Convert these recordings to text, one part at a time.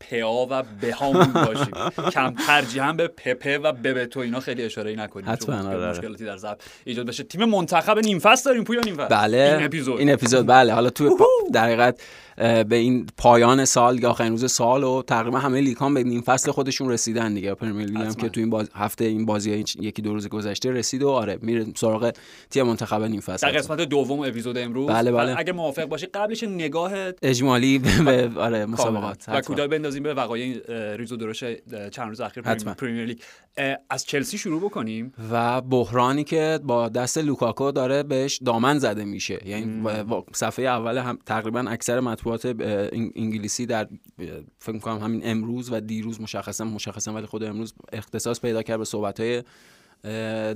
پ و ب هامون باشیم. کم ترجیحاً به پپه و ببتو اینا خیلی اشاره نکنیم. حتما آره. مشکلاتی در ضبط ایجاد بشه. تیم منتخب نیم فصل داریم پویا نیم فصل بله این اپیزود. این اپیزود بله. حالا تو در حقیقت به این پایان سال یا آخرین روز سال و تقریبا همه لیگا به نیم فصل خودشون رسیدن دیگه. پرمیر لیگ هم. که تو این باز هفته این بازی یکی دو روز گذشته رسید و آره میره سراغ تیم منتخب نیم فصل در قسمت دوم اپیزود امروز. بله، بله. اگه موافق باشی قبلش نگاه اجمالی به آره. مسابقات. و. بندازیم به وقایع ریز و درشت اه، چند روز اخیر حتما. پرمیر لیگ. از چلسی شروع بکنیم؟ و بحرانی که با دست لوکاکو داره بهش دامن زده میشه. یعنی صفحه اول هم تقریبا اکثر مطبوعات انگلیسی در فکر می‌کنم همین امروز و دیروز مشخصا مشخصا ولی خود امروز اختصاص پیدا کرد به صحبت های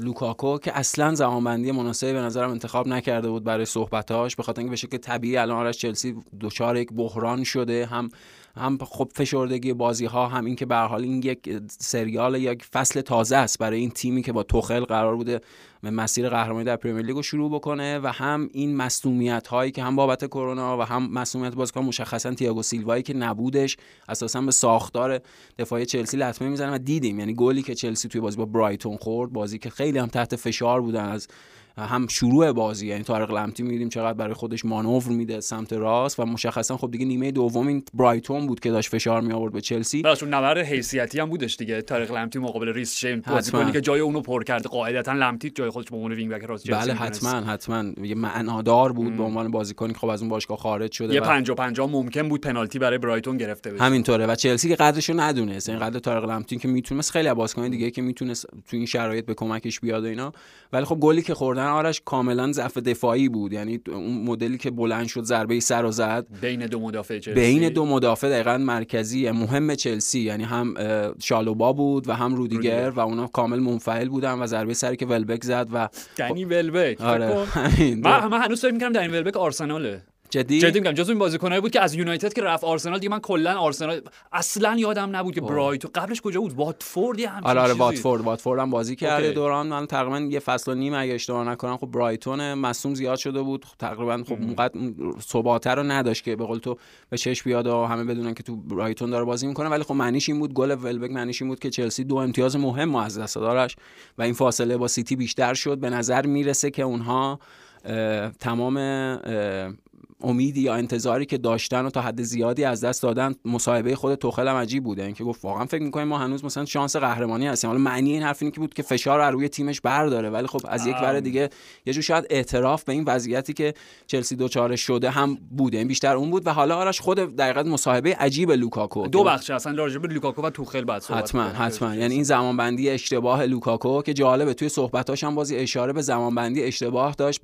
لوکاکو که اصلا زمانبندی مناسبی به نظرم انتخاب نکرده بود برای صحبتاش به خاطر اینکه به شکل طبیعی الان آرش چلسی دچار یک بحران شده. هم هم خب فشردگی بازی ها هم اینکه به حال این یک سریال یک فصل تازه است برای این تیمی که با توخل قرار بوده به مسیر قهرمانی در پرمیر لیگ رو شروع بکنه و هم این مصونیت هایی که هم بابت کرونا و هم مصونیت بازیکن مشخصا تییاگو سیلوایی که نبودش اساسا به ساختار دفاعی چلسی لطمه می‌زنه و دیدیم. یعنی گلی که چلسی توی بازی با برایتون خورد بازی که خیلی هم تحت فشار بودن از هم شروع بازی یعنی طارق لمتی می‌دیدیم چقدر برای خودش مانور میده سمت راست و مشخصا خب دیگه نیمه دوم این برایتون بود که داشت فشار می آورد به چلسی. براشون نبرد حیثیتی هم بودش دیگه. طارق لمتی مقابل ریس جیمز. بازیکنی که جای اونو پر کرده قاعدتا لمتی جای خودش به عنوان wing back راست چلسی بله. حتما حتما. یه معنادار بود به عنوان بازیکنی که خب از اون باشگاه خارج شده یه و 50 50 ممکن بود پنالتی برای برایتون گرفته بشه. همینطوره. و چلسی که قدرشو ندونست این قدر طارق لمتین که می‌تونست خیلی از بازیکنان دیگه که می‌تونست تو این شرایط به کمکش بیاد و اینا. ولی خب گلی که خوردن آرش کاملا ضعف دفاعی بود. یعنی اون مدلی که بلند شد ضربه سر و زد. بین دو مدافع چلسی. بین دو مدافع دقیقا مرکزی مهم چلسی. یعنی هم شالوبا بود و هم رودیگر, رودیگر. و اونا کامل منفعل بودن و ضربه سری که ولبک زد و دنی ولبک. آره من من هنوز فکر می‌کردم دنی ولبک آرسناله. جدی؟ جدی میگم جزو این بازیکنایی بود که از یونایتد که رفت آرسنال دیگه من کلا آرسنال اصلا یادم نبود که برایتون قبلش کجا بود؟ واتفورد یه همچین آره آره. واتفورد. واتفورد هم بازی کرده. دوران من تقریبا یه فصل و نیم اگه اشتباه نکنم خب برایتون مصوم زیاد شده بود. خب تقریبا خب اونقدر اون ثباته رو نداشت که به قول تو به چشم بیاد و همه بدونن که تو برایتون داره بازی می‌کنه. ولی خب معنیش این بود گل ولبک معنیش این بود که چلسی دو امتیاز مهم از دست دارش و این فاصله با سیتی بیشتر شد. به نظر می‌رسه که اونها اه، تمام اه، امیدی یا انتظاری که داشتن و تا حد زیادی از دست دادن مصاحبه خود توخل هم عجیب بوده. اینکه گفت واقعا فکر می‌کنیم ما هنوز مثلا شانس قهرمانی هستیم. حالا معنی این حرف اینه که بود که فشار رو روی تیمش برداره ولی خب از یک ور دیگه یه جور شاید اعتراف به این وضعیتی که چلسی دچارش شده هم بوده. این بیشتر اون بود و حالا آرش خود دقیقاً مصاحبه عجیب لوکاکو دو بخش اصلا راجع به لوکاکو و توخل بعد صحبت حتما. حتما. یعنی این زمانبندی اشتباه لوکاکو که جالبه توی صحبتاش هم بازی اشاره به زمانبندی اشتباه داشت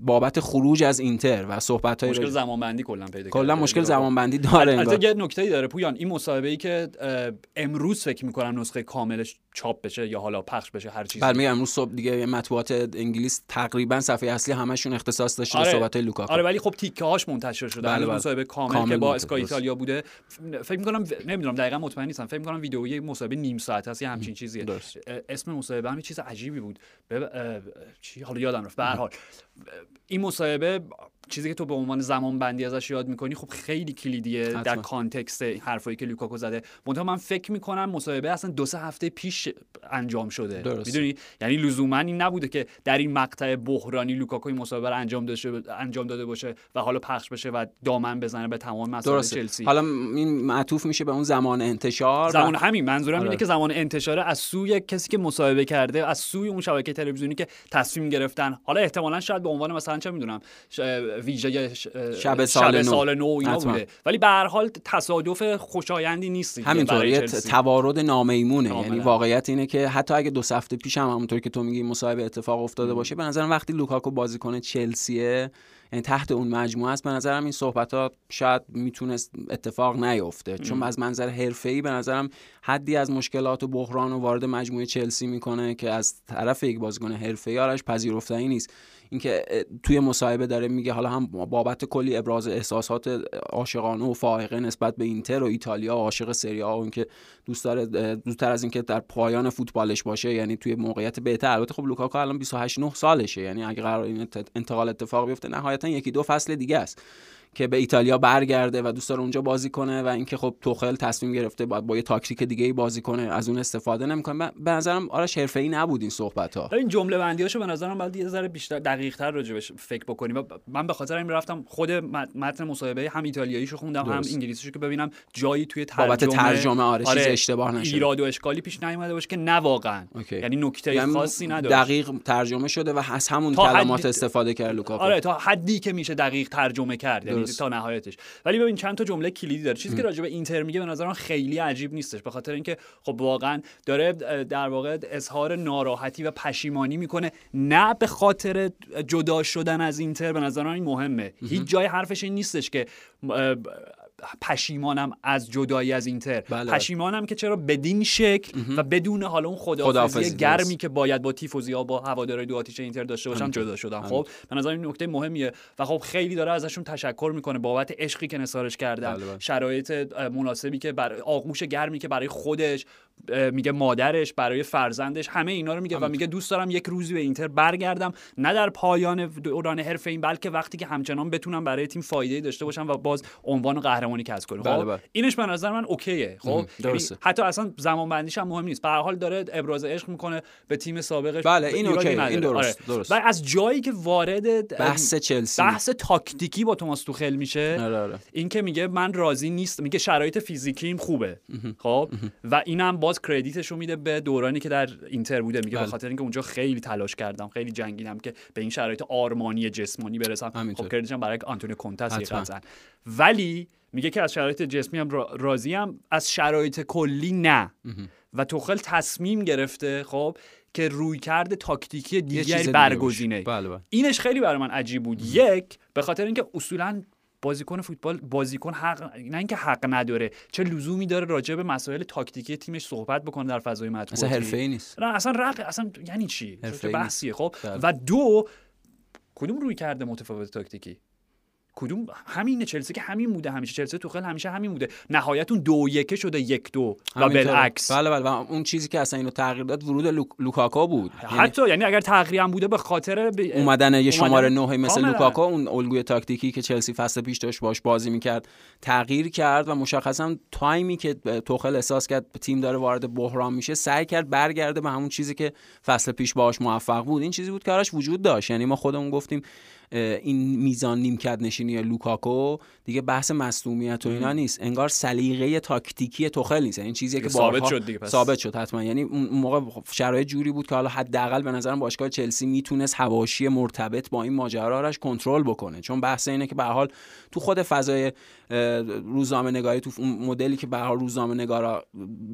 بابت خروج از اینتر و صحبت مشکل زمانبندی کلا پیدا کلا. مشکل لوکاکو. زمانبندی داره انگار. البته یه نکته داره پویان این مصاحبه ای که امروز فکر می‌کنم نسخه کاملش چاپ بشه یا حالا پخش بشه هر چیزی میگم امروز صبح دیگه مطبوعات انگلیس تقریبا صفحه اصلی همشون اختصاص داشته به آره. صحبت لوکاکو آره ولی خب تیکه هاش منتشر شده بله، بله بله. مصاحبه کامل, کامل که با اسکای. ایتالیا بوده فکر می‌کنم نمی‌دونم دقیقا مطمئن نیستم فکر می‌کنم ویدئویی مصاحبه نیم ساعت هست یه همچین چیزیه درست. اسم مصاحبه هم چیز عجیبی بود بب... چی حالا یادم رفت به هر حال این مصاحبه چیزی که تو به عنوان زمان بندی ازش یاد می‌کنی خب خیلی کلیدیه در حتما. context حرفایی که لوکاکو زده منتها من فکر می‌کنم مصاحبه اصلا دو سه هفته پیش انجام شده درست. می‌دونی یعنی لزوما این نبوده که در این مقطع بحرانی لوکاکو این مصاحبه رو انجام داده انجام داده باشه و حالا پخش بشه و دامن بزنه به تمام مسائل چلسی حالا این معطوف میشه به اون زمان انتشار و- زمان همین منظورم آره. اینه که زمان انتشار از سوی کسی که مصاحبه کرده از سوی اون شبکه تلویزیونی که تصمیم گرفتن حالا احتمالا شاید به عنوان مثلا چه می‌دونم. ویژه ش... شب سال نو. سال نو اینا حتما. بوده ولی به هر حال تصادف خوشایندی نیست همینطور یه. توارد نامیمونه. یعنی واقعیت اینه که حتی اگه دو هفته پیش هم همونطور که تو میگی مصاحبه اتفاق افتاده باشه به نظرم وقتی لوکاکو بازیکن چلسیه یعنی تحت اون مجموعه است به نظرم این صحبت ها شاید می‌تونست اتفاق نیفته چون از منظر حرفه‌ای به نظرم حدی از مشکلات و بحران و وارد مجموعه چلسی می‌کنه که از طرف یک بازیکن حرفه‌ای آرش پذیرفتنی نیست اینکه توی مصاحبه داره میگه حالا هم بابت کلی ابراز احساسات عاشقانه و فائقه نسبت به اینتر و ایتالیا و عاشق سری آ و اینکه دوست داره دوستتر از اینکه در پایان فوتبالش باشه یعنی توی موقعیت بهتر. البته خب لوکاکو الان 28 9 سالشه یعنی اگه قرار این انتقال اتفاق بیفته نهایتا یکی دو فصل دیگه است. که به ایتالیا برگرده و دوست داره اونجا بازی کنه و اینکه خب توخل تصمیم گرفته باید با یه تاکتیک دیگه ای بازی کنه از اون استفاده نمی‌کنه. به نظرم آرش حرفه‌ای نبود این صحبت ها این جمله بندیاشو به نظرم باید یه ذره بیشتر دقیق تر راجبش فکر بکنیم. من به خاطر این رفتم خود متن مصاحبه هم ایتالیاییشو خوندم درست. هم انگلیسیشو که ببینم جایی توی ترجمه بابت ترجمه آره, آره اشتباه نشه ایراد و اشکالی پیش نیومده باشه که نه واقعا. یعنی نکته یعنی خاصی نداره دقیق ترجمه شده و از همون کلمات حد... استفاده کرد لوکاکو. آره تا حدی که میشه دقیق ترجمه کرد. یعنی تا نهایتش. ولی ببین چند تا جمله کلیدی داره. چیزی که راجع به اینتر میگه به نظرم خیلی عجیب نیستش. به خاطر اینکه خب واقعا داره در واقع اظهار ناراحتی و پشیمانی می‌کنه. نه به خاطر جدا شدن از اینتر. به نظر این مهمه. هیچ جای حرفش این نیستش که پشیمانم از جدایی از اینتر. بله. پشیمانم که چرا بدین شکل و بدون حالا اون خداحافظی گرمی که باید با تیفوزی ها با هوادارهای دو آتیش اینتر داشته باشم جدا شدم خب به نظر این نکته مهمیه و خب خیلی داره ازشون تشکر می‌کنه بابت عشقی که نثارش کردن. بله، بله. شرایط مناسبی که برای آغوش گرمی که برای خودش میگه مادرش برای فرزندش همه اینا رو میگه و میگه دوست دارم یک روزی به اینتر برگردم نه در پایان دوران حرفه این بلکه وقتی که همچنان بتونم برای تیم فایده داشته باشم و باز عنوان قهرمانی کسب کنم بله، خب بله. اینش به نظر من اوکیه. خب یعنی حتی اصلا زمان بندیش هم مهم نیست. به هر حال داره ابراز عشق می‌کنه به تیم سابقش بله این اوکی این درست آره. درست. و از جایی که وارد بحث چلسی. بحث تاکتیکی با توماس توخل میشه آره آره. این که میگه من راضی نیست میگه شرایط فیزیکیم خوبه. خب و اینم باز کردیتش رو میده به دورانی که در اینتر بوده. میگه به بله. خاطر اینکه اونجا خیلی تلاش کردم خیلی جنگیدم که به این شرایط آرمانی جسمانی برسم. خب کردیتش برای آنتونیو کونتاس ولی میگه که از شرایط جسمی هم راضی هم از شرایط کلی نه. و توخل تصمیم گرفته خب که روی کرده تاکتیکی دیگری برگزینه. بله بله. اینش خیلی برای من عجیب بود. یک به خاطر اینکه اصولا بازیکن فوتبال بازیکن حق نه اینکه حق نداره چه لزومی داره راجع به مسائل تاکتیکی تیمش صحبت بکنه در فضای مطبوعاتی. اصلا حرفه‌ای نیست. نه اصلا رق اصلا یعنی چی؟ بحثیه خب؟ بله. و دو کدوم رویکرد متفاوت تاکتیکی؟ کدوم همین چلسی که همین بوده همیشه چلسی توخل همیشه همین بوده. نهایت اون دو یکه شده یک دو و بالعکس. بله بله. و اون چیزی که اصلا اینو تغییر داد ورود لوک... لوکاکا بود. حتی یعنی, اگر تغییری هم بوده به خاطر ب... اومدن یه شماره 9 مثل لوکاکا اون الگوی تاکتیکی که چلسی فصل پیش داشت باش بازی می‌کرد تغییر کرد و مشخصا تایمی که توخل احساس کرد تیم داره وارد بحران میشه سعی کرد برگرده به همون چیزی که فصل پیش باش موفق بود. این چیزی بود که وجود داشت. یعنی ما خودمون گفتیم این میزان نیمکت نشینی لوکاکو دیگه بحث مصونیت و اینا نیست. انگار سلیقه تاکتیکی توخل نیست. این یعنی چیزی که ثابت شد دیگه ثابت شد حتما. یعنی اون موقع شرایط جوری بود که حالا حداقل به نظرم باشگاه چلسی می‌تونست حواشی مرتبط با این ماجرا کنترل بکنه. چون بحث اینه که به حال تو خود فضای روزنامه نگاری تو مدلی که به حال روزنامه نگارا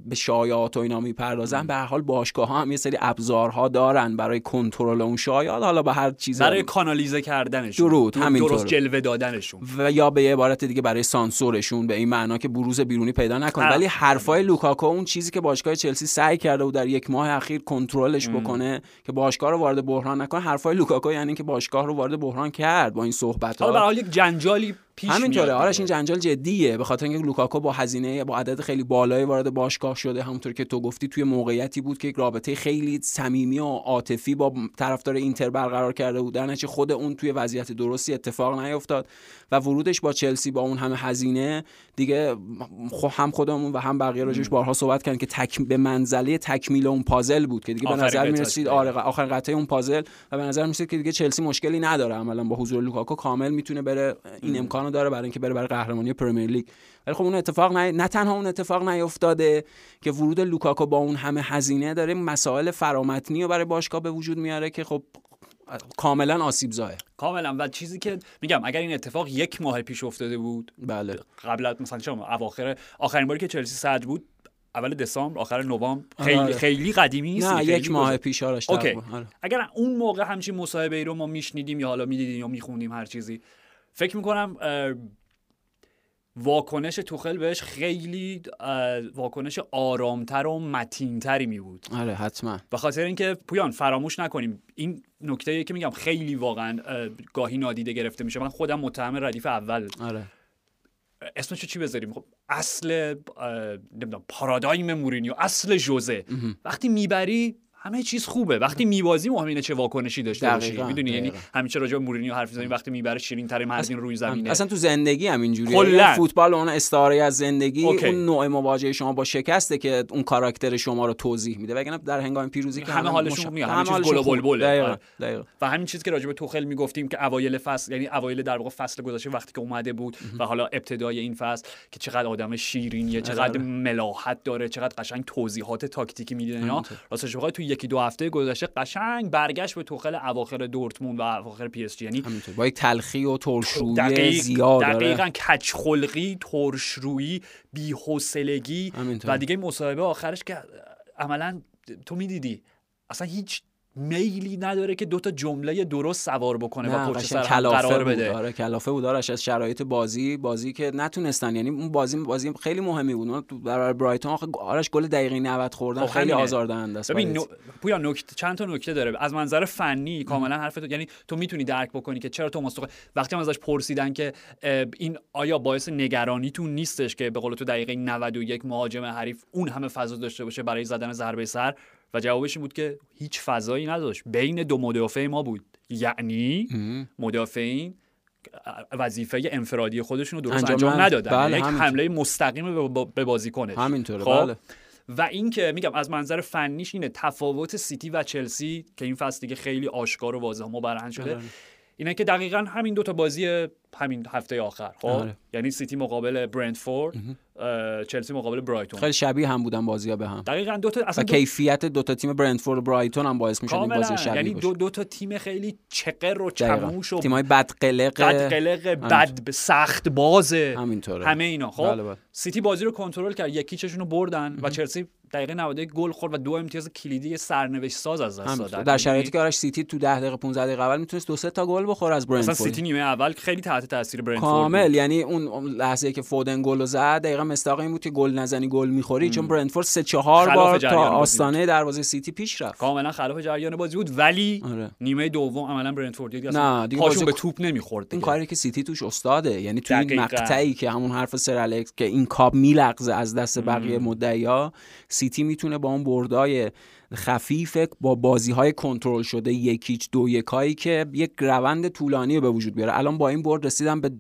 به شایعات و اینا می‌پردازن به حال باشگاه ها هم یه سری ابزارها دارن برای کنترل اون شایعات. حالا به هر چیز برای کانالیزه کردنشون. درود همینطور. درست جلوه دادنشون. و یا به یه عبارت دیگه برای سانسورشون به این معنا که بروز بیرونی پیدا نکنه. ولی حرفای لوکاکو اون چیزی که باشگاه چلسی سعی کرده و در یک ماه اخیر کنترلش بکنه که باشگاه رو وارد بحران نکنه حرفای لوکاکو یعنی که باشگاه رو وارد بحران کرد با این صحبت ها حالا یک جنجالی همینطوره آرش این جنجال جدیه. به خاطر اینکه لوکاکو با هزینه با عدد خیلی بالایی وارد باشگاه شده. همونطور که تو گفتی توی موقعیتی بود که یک رابطه خیلی صمیمی و عاطفی با طرفدار اینتر برقرار کرده بود. در خود اون توی وضعیت درستی اتفاق نیفتاد و ورودش با چلسی با اون همه هزینه دیگه هم خودمون و هم بقیه راجش بارها صحبت کردن که تک به منزله تکمیل اون پازل بود که دیگه به نظر می‌رسید آره آخر قطعه اون پازل و به نظر می‌رسید که دیگه چلسی مشکلی نداره. عملا با حضور لوکاکو کامل می‌تونه بره این امکانو داره برای اینکه بره برای قهرمانی Premier League. ولی خب اون اتفاق نه, نه تنها اون اتفاق نیفتاده که ورود لوکاکو با اون همه هزینه داره مسائل فرامتنی رو برای باشگاه به وجود میاره که خب کاملا آسیب زاست کاملا. و چیزی که میگم اگر این اتفاق یک ماه پیش افتاده بود بله. قبل از مثلا چه اواخر آخرین باری که چلسی صدر بود اول دسامبر آخر نوامبر خیلی آره. خیلی قدیمی نیست. نه یک ماه پیش آرش okay. آره. اگر اون موقع همچین مصاحبه ای رو ما میشنیدیم یا حالا می‌دیدیم یا میخوندیم هر چیزی فکر می‌کنم واکنش توخل بهش خیلی واکنش آرامتر و متینتری می بود آره حتما. به خاطر اینکه پویان فراموش نکنیم. این نکته که میگم خیلی واقعا گاهی نادیده گرفته میشه. من خودم متهم ردیف اول. آره. اسمشو چی بذاریم؟ خب اصل نمی‌دونم پارادایم مورینیو اصل جوزه. وقتی می‌بری همه چیز خوبه. وقتی میبازی مهم اینه چه واکنشی داشته باشی. می‌دونی؟ یعنی همیشه راجع به مورینیو حرف می‌زنیم وقتی می‌بره شیرین ترین مردین روی زمینه. اصلا تو زندگی هم اینجوریه. فوتبال اون استعاره از زندگی okay. اون نوع مواجهه شما با شکسته که اون کاراکتر شما رو توضیح میده. وگرنه در هنگام پیروزی که همه حالشون. میاد. همه چیز گل بلبله. آره. و همین چیزی که راجع به توخل می‌گفتیم که اوایل فصل یعنی اوایل در واقع فصل گذشته وقتی که اومده بود و حالا ابتدای این فصل که چقدر آدم شیرینیه چقدر آره. ملاحت داره چقدر قشنگ توضیحات تاکتیکی میده اینا راستش بخوای تو یکی دو هفته گذشته قشنگ برگشت به توخل اواخر دورتموند و اواخر PSG. یعنی با یک تلخی و ترشرویی دقیق زیاد دقیقاً کچخلقی ترشرویی بی‌حوصلگی. و دیگه مصاحبه آخرش که عملا تو می‌دیدی اصلا هیچ میلی نداره که دوتا جمله درست سوار بکنه و پشت سر قرار بده. آره کلافه بود. آرش از شرایط بازی بازی که نتونستن. یعنی اون بازی بازی خیلی مهمی بود. تو برای برایتون آرش گل دقیقه 90 خوردن خیلی آزاردهنده است ببین نو... پویا نکته چند تا نکته داره. از منظر فنی کاملا حرف تو یعنی تو می‌تونی درک بکنی که چرا توماس وقتی هم ازش پرسیدن که این آیا باعث نگرانیتون نیستش که به قول تو دقیقه 91 مهاجم حریف اون همه فضا داشته باشه برای زدن ضربه سر و جوابش این بود که هیچ فضایی نداشت. بین دو مدافع ما بود. یعنی مدافعین وظیفه انفرادی خودشون رو درست انجام, ندادن. بله، یک حمله مستقیم به بازیکنش. همینطوره خب؟ بله. و اینکه میگم از منظر فنیش اینه تفاوت سیتی و چلسی که این فصل دیگه خیلی آشکار و واضح مبرهن شده. آره. اینه که دقیقا همین دو تا بازی همین هفته آخر خب؟ آره. یعنی سیتی مقابل برندفورد چلسی مقابل برایتون. خیلی شبیه هم بودن بازی ها به هم. دقیقاً دو تا اصلا دو... کیفیت دو تا تیم برندفورد و برایتون هم باعث میشه این بازی شبیه یعنی دو, دو تا تیم خیلی چقر و چموش و تیمای بد قلق بد قلق بد سخت بازه همینطوره. همه اینا خب؟ بله بله. سیتی بازی رو کنترل کرد یکیچشون رو بردن و چلسی دقیقه 91 گل خورد و دو امتیاز کلیدی سرنوشت ساز از دست داد در شرایطی که آرش سیتی تو 10 دقیقه 15 دقیقه اول می‌تونست دو سه تا گل بخوره از برنتفورد سیتی نیمه اول خیلی تحت تاثیر برنتفورد کامل. یعنی اون لحظه که فودن گل زد دقیقا مصداق این بود که گل نزنی گل می‌خوری چون برنتفورد سه چهار بار تا آستانه دروازه سیتی پیش رفت. کاملا خلاف جریان بازی بود ولی آره. نیمه دوم عملا برنتفورد دیگه نه دیگه پاشون به توپ نمی‌خورد این کاری که سیتی توش استاده. یعنی تو این مقطعی که همون حرف سر الکس که این کاپ میلغزه از دست بقیه مدعیا سیتی می‌تونه با اون بردای خفیف با بازی های کنترل شده یکیچ دو یکایی که یک روند طولانی به وجود بیاره. الان با این برد رسیدم به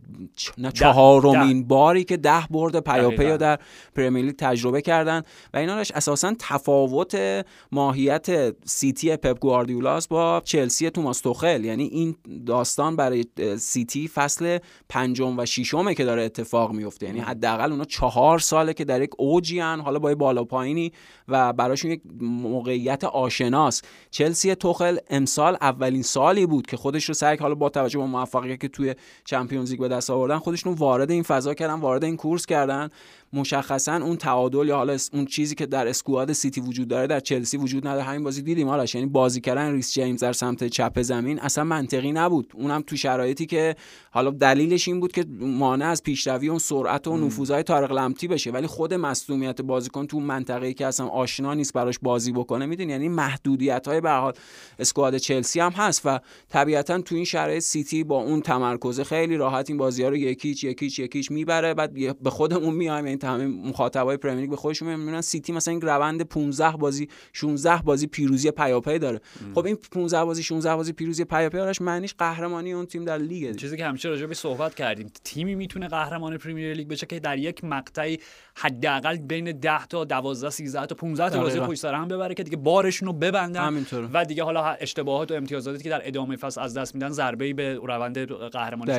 چهارمین باری که ده برد پیاپی در Premier League تجربه کردن و ایناش اساسا تفاوت ماهیت سیتی پپ گواردیولاس با چلسی توماس توخل. یعنی این داستان برای سیتی فصل پنجم و ششمه که داره اتفاق میفته یعنی حداقل اونا چهار ساله که در یک اوجی حالا با بالا پایینی و براشون یک موقع موقعیت آشناس. چلسی توخل امسال اولین سالی بود که خودش رو سعی حالا با توجه به موفقیتی که توی Champions League به دست آوردن خودشون وارد این فضا کردن وارد این کورس کردن. مشخصا اون تعادل یا حالا اون چیزی که در squad سیتی وجود داره در چلسی وجود نداره. همین بازی دیدیم حالا یعنی بازی کردن ریس جیمز در سمت چپ زمین اصلا منطقی نبود. اونم تو شرایطی که حالا دلیلش این بود که مانع از پیشروی اون سرعت و نفوذهای طارق لمتی بشه. ولی خود مصدومیت بازیکن تو منطقه‌ای که اصلا آشنا نیست براش بازی بکنه می‌دونی؟ یعنی محدودیت های به حال squad چلسی هم هست و طبیعتا تو این شرایط سیتی با اون تمرکز خیلی راحت این بازی ها رو یکیچ یکیچ یکیچ می‌بره. بعد به خودمون میایم این تمام مخاطبای Premier League به خودشون می‌بینن سیتی مثلا این روند 15 بازی 16 بازی پیروزی پیاپی داره. ام. خب این 15 بازی 16 بازی پیروزی پیاپی دارش معنیش قهرمانی اون تیم در لیگ. چیزی که همیشه راجع به صحبت کردیم تیمی می‌تونه قهرمان Premier League بشه که در یک مقطعی حداقل بین 10 تا 12 13 تا 15 تا بازی پشت سر هم ببره که دیگه بارشون رو ببندن. و دیگه حالا اشتباهات و امتیازاتی که در ادامه فصل از دست میدن ضربه به روند قهرمانی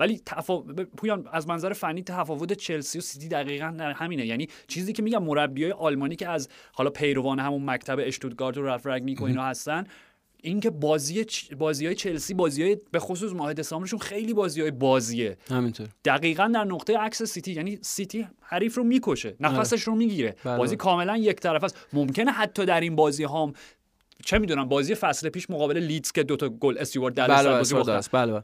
ولی تفا... پویان از منظر فنی تفاوت چلسی و سیتی دقیقا همینه. یعنی چیزی که میگم مربیای آلمانی که از حالا پیروان همون مکتب اشتوتگارت و رالف رانگنیک و اینا هستن اینکه بازی بازی های چلسی بازی های به خصوص ماه دسامبرشون خیلی بازی های بازیه. همینطور. دقیقا در نقطه عکس سیتی یعنی سیتی حریف رو می‌کشه نفسش رو می‌گیره. بله. بازی کاملا یک طرف است. ممکنه حتی در این بازی هم چه می‌دونم بازی فصل پیش مقابل لیدز که دوتا گل استیوارد در بله بله, بله, بله.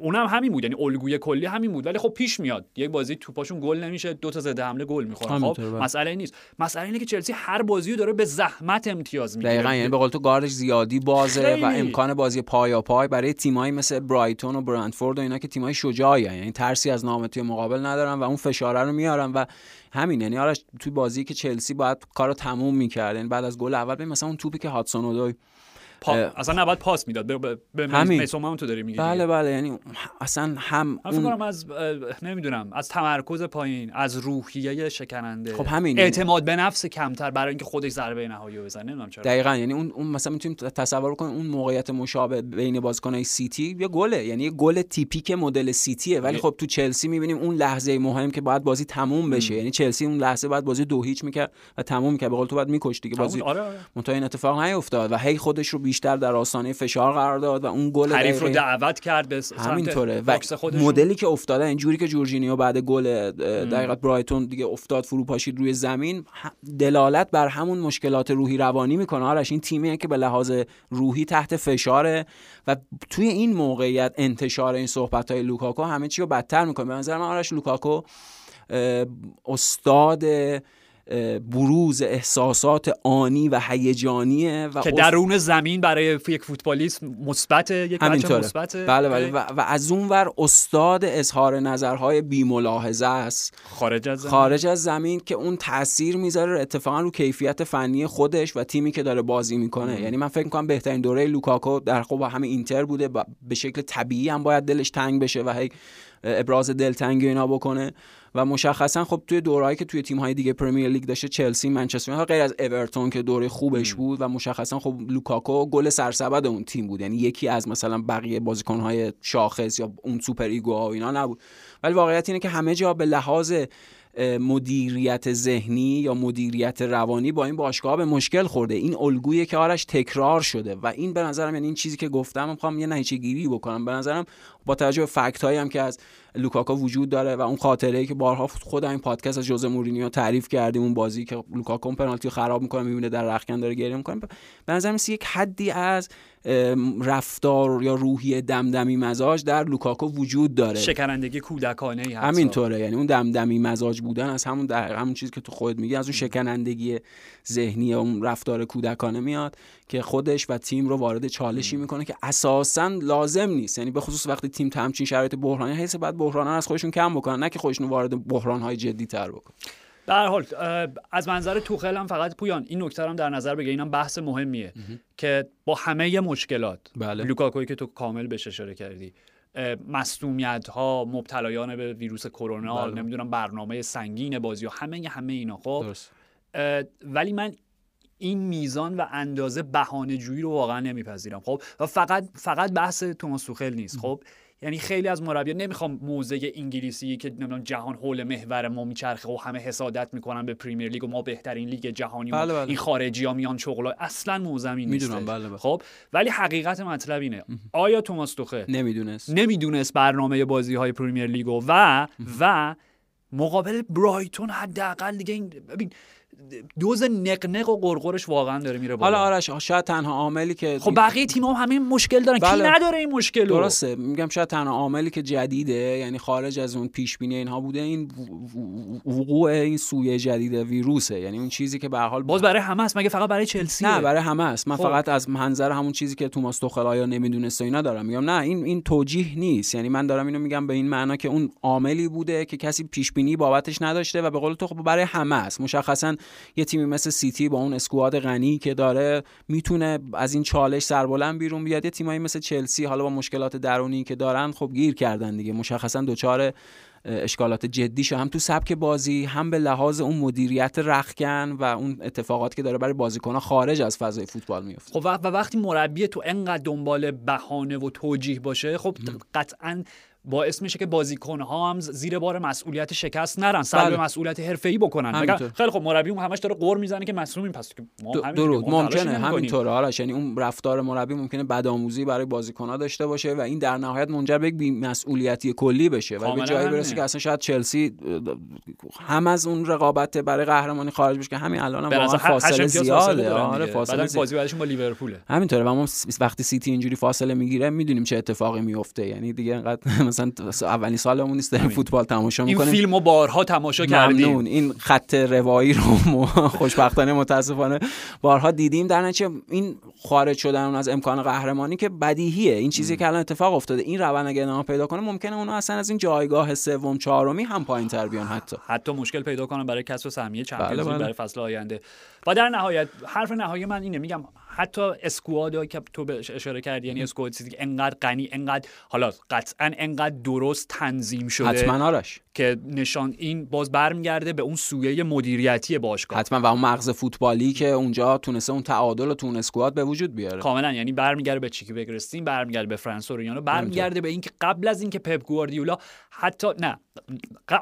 اونم همین بود یعنی الگوی کلی همین بود. ولی خب پیش میاد. یک بازی توپاشون گل نمیشه دو تا زده حمله گل می‌خورن. خب بله. مسئله نیست. مسئله اینه که چلسی هر بازی رو داره به زحمت امتیاز می‌گیره. دقیقاً یعنی به قول تو گاردش زیادی بازه و امکان بازی پایا پای برای تیمایی مثل برایتون و برندفورد و اینا که تیمای شجاعی یعنی ترسی از نامتی مقابل ندارن و اون فشاره رو میارن و همین یعنی آرش توی بازی که چلسی باید کارو تموم می‌کرد یعنی بعد از گل اول مثلا اون توپی که هاتسون پا... اصلا نباید پاس می‌داد. به, به همین. میسوم تو داری میگی بله بله. یعنی اصلا هم اون... از نمی‌دونم. از تمرکز پایین از روحیه شکننده. خب همین اعتماد به نفس کمتر برای اینکه خودش ضربه نهایی بزنه نمی‌دونم چرا. دقیقاً. یعنی اون اون مثلا می‌تونیم تصور کنیم اون موقعیت مشابه بین بازیکنای سیتی یه گله. یعنی یه گل تیپیک مدل سیتیه. ولی خب تو چلسی می‌بینیم اون لحظه مهم که باید بازی تموم بشه. یعنی چلسی اون لحظه بعد بازی دو هیچ می‌کرد و تموم می‌کرد. به قول تو بعد میکشت دیگه. بازی آره آره. این اتفاق نیفتاد و هی خودش رو بیشتر در آستانه فشار قرار داد و اون گل حریف رو دعوت کرد به همینطوره. و مدلی که افتاده اینجوری که جورجینیو بعد گل دقیقاً برایتون دیگه افتاد فرو پاشید روی زمین دلالت بر همون مشکلات روحی روانی می‌کنه. آرش این تیمیه که به لحاظ روحی تحت فشاره و توی این موقعیت انتشار این صحبت های لوکاکو همه چی رو بدتر می‌کنه. به نظر من آرش لوکاکو استاد بروز احساسات آنی و هیجانیه و که درون زمین برای یک فوتبالیست مثبت یک مثبت بله بله. و, و از اون ور استاد اظهار نظرهای بی ملاحظه است. خارج از زمین. خارج از زمین که اون تاثیر می‌ذاره اتفاقا رو کیفیت فنی خودش و تیمی که داره بازی می‌کنه. یعنی من فکر می‌کنم بهترین دوره لوکاکو در خب همه اینتر بوده. به شکل طبیعی هم باید دلش تنگ بشه و هی ابراز دلتنگی اینا بکنه. و مشخصا خب توی دورهایی که توی تیم های دیگه پرمیر لیگ داشته چلسی منچستر غیر از اورتون که دوره خوبش بود و مشخصا خب لوکاکو گل سرسبد اون تیم بود. یعنی یکی از مثلا بقیه بازیکن های شاخص یا اون super ego ها و اینا نبود. ولی واقعیت اینه که همه جا به لحاظ مدیریت ذهنی یا مدیریت روانی با این باشگاه به مشکل خورده. این الگویی که آرش تکرار شده و این به نظرم یعنی این چیزی که گفتم می‌خوام یه نتیجه گیری بکنم. به نظرم با توجه به fact هایی هم که از لوکاکو وجود داره و اون خاطره ای که بارها خود این پادکست از ژوزه مورینیو تعریف کردیم اون بازی که لوکاکو پنالتی خراب می‌کنه می‌بینه در رخکن داره گریه می‌کنه. به نظر یک حدی از رفتار یا روحی دمدمی مزاج در لوکاکو وجود داره. شکنندگی کودکانه ای همینطوره. یعنی اون دمدمی مزاج بودن از همون در همون چیزی که تو خودت میگی از اون شکنندگی ذهنی اون رفتار کودکانه میاد. که خودش و تیم رو وارد چالشی می‌کنه که اساسا لازم نیست. یعنی به خصوص وقتی تیم همچین شرایط بحرانی هست بعد بحران از خودشون کم بکنن نه که خودشون وارد بحران های جدی تر بکنن در حال از منظر توخل هم فقط پویان این نکته هم در نظر بگیر. اینم بحث مهمیه که با همه مشکلات بله. لوکاکوی که تو کامل بهش اشاره کردی مصومیت ها مبتلایان به ویروس کرونا بله. نمی‌دونم برنامه سنگین بازی و همه همه اینا خب؟ ولی من این میزان و اندازه بهانه جویی رو واقعا نمیپذیرم. خب و فقط فقط بحث توماس توخل نیست. خب یعنی خیلی از مربی نمی‌خوام موزه انگلیسی که نمی‌دونم جهان حول محور ما میچرخه و همه حسادت می‌کنن به پریمیر لیگ و ما بهترین لیگ جهانی بله بله. این خارجی ها میان شغل اصلا موزه نیست. بله بله. خب ولی حقیقت مطلب اینه. آیا توماس توخه نمی‌دونست. نمی‌دونست برنامه بازی های پریمیر لیگو و و مقابل برایتون حداقل دیگه این ببین دوز نقنق و قرقرش واقعا داره میره بالا. حالا آرش شاید تنها عاملی که خب بقیه تیم هم همین مشکل دارن. بله. کی نداره این مشکل درسته. میگم شاید تنها عاملی که جدیده یعنی خارج از اون پیش بینی اینها بوده این وقوع این سویه جدید ویروسه. یعنی اون چیزی که به حال باز برای همه است مگه فقط برای چلسی نه برای همه است. من خب. فقط از منظر همون چیزی که توماس توخل آیا نمی‌دونسته اینا دارم. میگم نه این این توجیه نیست. یعنی من دارم اینو میگم به این معنا که اون عاملی بوده که کسی پیش بینی بابتش نداشته و به قول تو خب برای همه است. مشخصا یه تیمی مثل سیتی با اون اسکواد غنی که داره می‌تونه از این چالش سربلند بیرون بیاد. یه تیمایی مثل چلسی حالا با مشکلات درونی که دارن خب گیر کردن دیگه. مشخصا دوچار اشکالات جدیش هم تو سبک بازی هم به لحاظ اون مدیریت رخکن و اون اتفاقات که داره برای بازیکنها خارج از فضای فوتبال میفته خب و وقتی مربی تو انقدر دنبال بهانه و توجیه باشه خب قطعا باعث میشه که بازیکن ها هم زیر بار مسئولیت شکست نرن سلب بله. مسئولیت حرفه‌ای بکنن. خیلی خب مربی همش داره قور می‌زنه که مصونیم پس که ما درود. ممکنه. همینطوره. آرش یعنی اون رفتار مربی ممکنه بدآموزی برای بازیکن ها داشته باشه و این در نهایت منجر به یک مسئولیتی کلی بشه و به جایی برسه که اصلا شاید چلسی هم از اون رقابت برای قهرمانی خارج بشه که همین الان هم واقعا فاصله زیاده. آره فاصله بازی بعدشون با لیورپوله. همینطوره. و ما وقتی سیتی اینجوری فاصله می‌گیره می‌دونیم چه اتفاقی میفته یعنی دیگه انقدر مثلا اولین سالمون نیست داریم فوتبال تماشا می‌کنیم. این فیلمو بارها تماشا کردیم. این خط روایی رو خوشبختانه متاسفانه بارها دیدیم. در نتیجه این خارج شدن از امکان قهرمانی که بدیهیه. این چیزی که الان اتفاق افتاده این روند اگه ادامه پیدا کنه ممکنه اونها اصلا از این جایگاه سوم چهارمی هم پایین تر بیان حتی. حتی مشکل پیدا کنن برای کسب سهمیه چمپیونز بله بله. برای فصل آینده. و در نهایت حرف نهایی من اینه. میگم حتی اسکواد که تو اشاره کردی یعنی squad چیزی انقدر غنی انقدر حالا قطعا انقدر درست تنظیم شده حتما آرش. که نشان این باز برمیگرده به اون سویه مدیریتی باشگاه. حتما و اون مغز فوتبالی که اونجا تونسته اون تعادلو تو اون squad به وجود بیاره. کاملا یعنی برمیگرده به چیکی بگرستین برمیگرده به فران سوریانو برمیگرده به اینکه قبل از اینکه پپ گواردیولا حتی نه.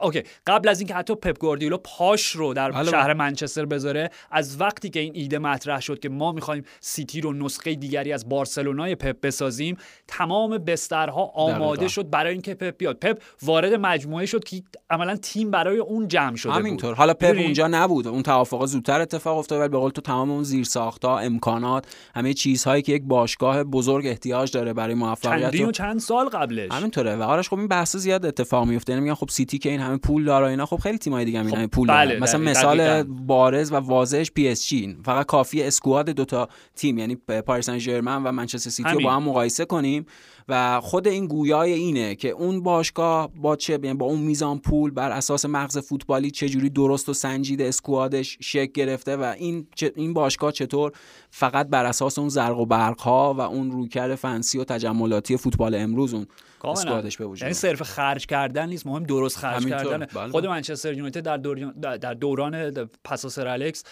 OK. قبل از اینکه حتی پپ گواردیولا پاش رو در بله. شهر منچستر بذاره از وقتی که این ایده مطرح شد که ما می‌خوایم سیتی رو نسخه دیگری از بارسلونای پپ بسازیم تمام بسترها آماده شد برای اینکه پپ بیاد. پپ وارد مجموعه شد که عملا تیم برای اون جمع شده همینطور. حالا پپ اونجا نبود. اون توافق زودتر اتفاق افتاد ولی به قول تو تمام اون زیر ساختها امکانات همه چیزهایی که یک باشگاه بزرگ احتیاج داره برای موفقیت چندین و چند سال قبلش. همینطوره. و آرش خب این بحث زیاد اتفاق میفته یعنی میگن خب سیتی که این همه پول داره اینا خب خیلی تیمای دیگه هم این خب همه پول بله مثلا مثال بارز و واضحش پی اس جی فقط کافی squad دوتا تیم یعنی پاریس سن ژرمن و منچستر سیتی رو با هم مقایسه کنیم و خود این گویای اینه که اون باشگاه با چه یعنی با اون میزان پول بر اساس مغز فوتبالی چه جوری درست و سنجیده squad ش شکل گرفته و این این باشگاه چطور فقط بر اساس اون زرق و برق ها و اون رویکرد fancy و تجملاتی فوتبال امروز اون squad ش به وجود یعنی صرف خرج کردن نیست مهم درست خرج کردن. بله. خود منچستر یونایتد در دوران در دوران پس الکس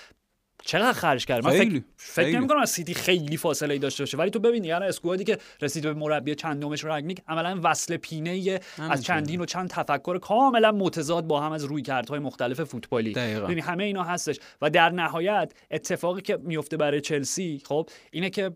چقدر خرج کرد؟ من فکر, فکر نمی کنم از سیتی خیلی فاصله ای داشته باشه. ولی تو ببین یعنی اسکوادی که رسید به مربی چندمش رنگنیک عملا وصل پینه از چندین و چند تفکر کاملا متضاد با هم از روی کردهای مختلف فوتبالی. ببین همه اینا هستش. و در نهایت اتفاقی که میفته برای چلسی خب اینه که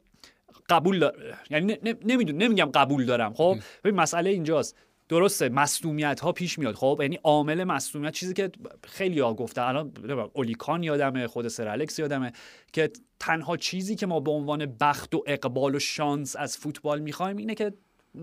قبول دار... یعنی نمی‌دونم نمیگم قبول دارم. خب؟ ببین مسئله اینجاست. درسته مصدومیت ها پیش میاد. خب؟ یعنی عامل مصدومیت چیزی که خیلی ها گفتن. الان اولیکان یادمه خود سر الکس یادمه که تنها چیزی که ما به عنوان بخت و اقبال و شانس از فوتبال می‌خوایم اینه که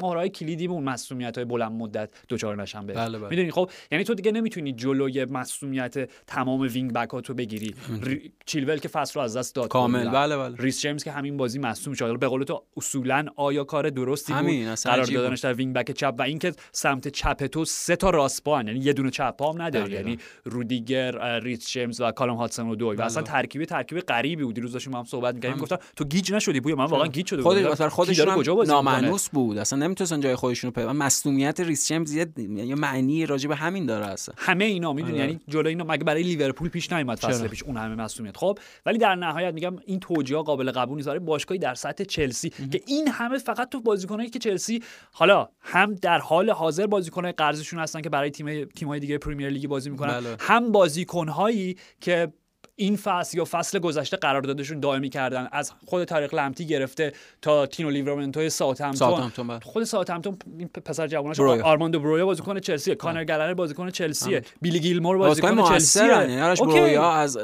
مهره‌های کلیدی به اون مصدومیت های بلند مدت دچار نشن بله بله. می‌دونی خب؟ یعنی تو دیگه نمی‌تونی جلوی مصدومیت تمام wing back ها تو بگیری. ری... چیلول که فصل رو از دست داد کامل. بله بله. ریس جیمز که همین بازی مصدوم شد. به قول تو اصولا آیا کار درستی همین. بود قرار دادنش در wing back چپ و اینکه سمت چپ تو سه تا راست پا یعنی یه دونه چپ پا هم نداری. یعنی رودیگر ریس جیمز و کالوم هادسون اودوی. و اصلا بله. ترکیب ترکیب غریبی بود. دیروز داشتیم هم صحبت می‌کردیم. گفتم تو گیج نشدی بوی من واقعا گیج شده خودش خودش نامانوس بود. اصلا نمی‌تونن جای خودشون رو پیدا مصدومیت ریس جیمز یه معنی راجع به همین داره اصلا. همه اینا می‌دونی آره. یعنی جلوی اینا مگه برای لیورپول پیش نیومد فصل پیش اون همه مصدومیت خب ولی در نهایت میگم این توجیه قابل قبول نیست. باشگاهی در سطح چلسی که این همه فقط تو بازیکنایی که چلسی حالا هم در حال حاضر بازیکنای قرضیشون هستن که برای تیم تیم‌های دیگه پریمیر لیگ بازی می‌کنن بله. هم بازیکنهایی که این فصل یا فصل گذشته قراردادشون دائمی کردن. از خود طارق لمپتی گرفته تا تینو لیورامنتو ساوثهمپتون. بله. خود ساوثهمپتون این پسر جوانش آرماندو برویا بازیکن چلسی کانر گلگر بازیکن چلسی بیلی گیلمور بازیکن چلسی یعنی برویا از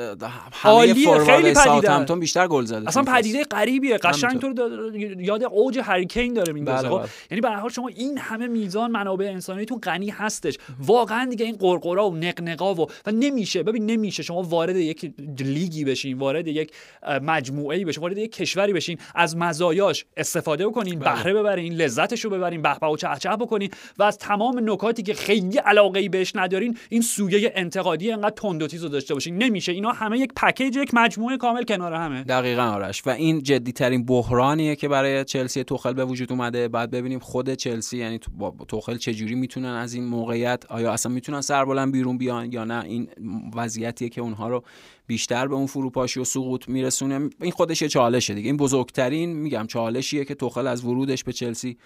همه خیلی ساوثهمپتون بیشتر گل زده. اصلا پدیده غریبیه. قشنگ تو یاد اوج هری کین داره میندازه. بله، خب؟ بله. یعنی به هر حال شما این همه میزان منابع انسانیتون غنی هستش. واقعا دیگه این غرغرا و نق‌نقا و و نمیشه. ببین نمیشه. شما وارد یک لیگی بشین وارد یک مجموعه ای بشین وارد یک کشوری بشین از مزایاش استفاده بکنین بله. بهره ببرین لذتش رو ببرین به و چهچه بکنین و از تمام نکاتی که خیلی علاقه ای بهش ندارین این سویه انتقادی انقدر تند و تیز رو داشته باشین. نمیشه. اینا همه یک پکیج یک مجموعه کامل کنار همه. دقیقا آرش. و این جدی ترین بحرانیه که برای چلسی توخل به وجود اومده. بعد ببینیم خود چلسی یعنی توخل چجوری می‌تونن از این موقعیت آیا اصلا می‌تونن سربلند بیرون بیان یا نه؟ این وضعیتیه که اونها رو بیشتر به اون فروپاشی و سقوط میرسونه. این خودش یه چالشه دیگه. این بزرگترین میگم چالشیه که توخل از ورودش به چلسی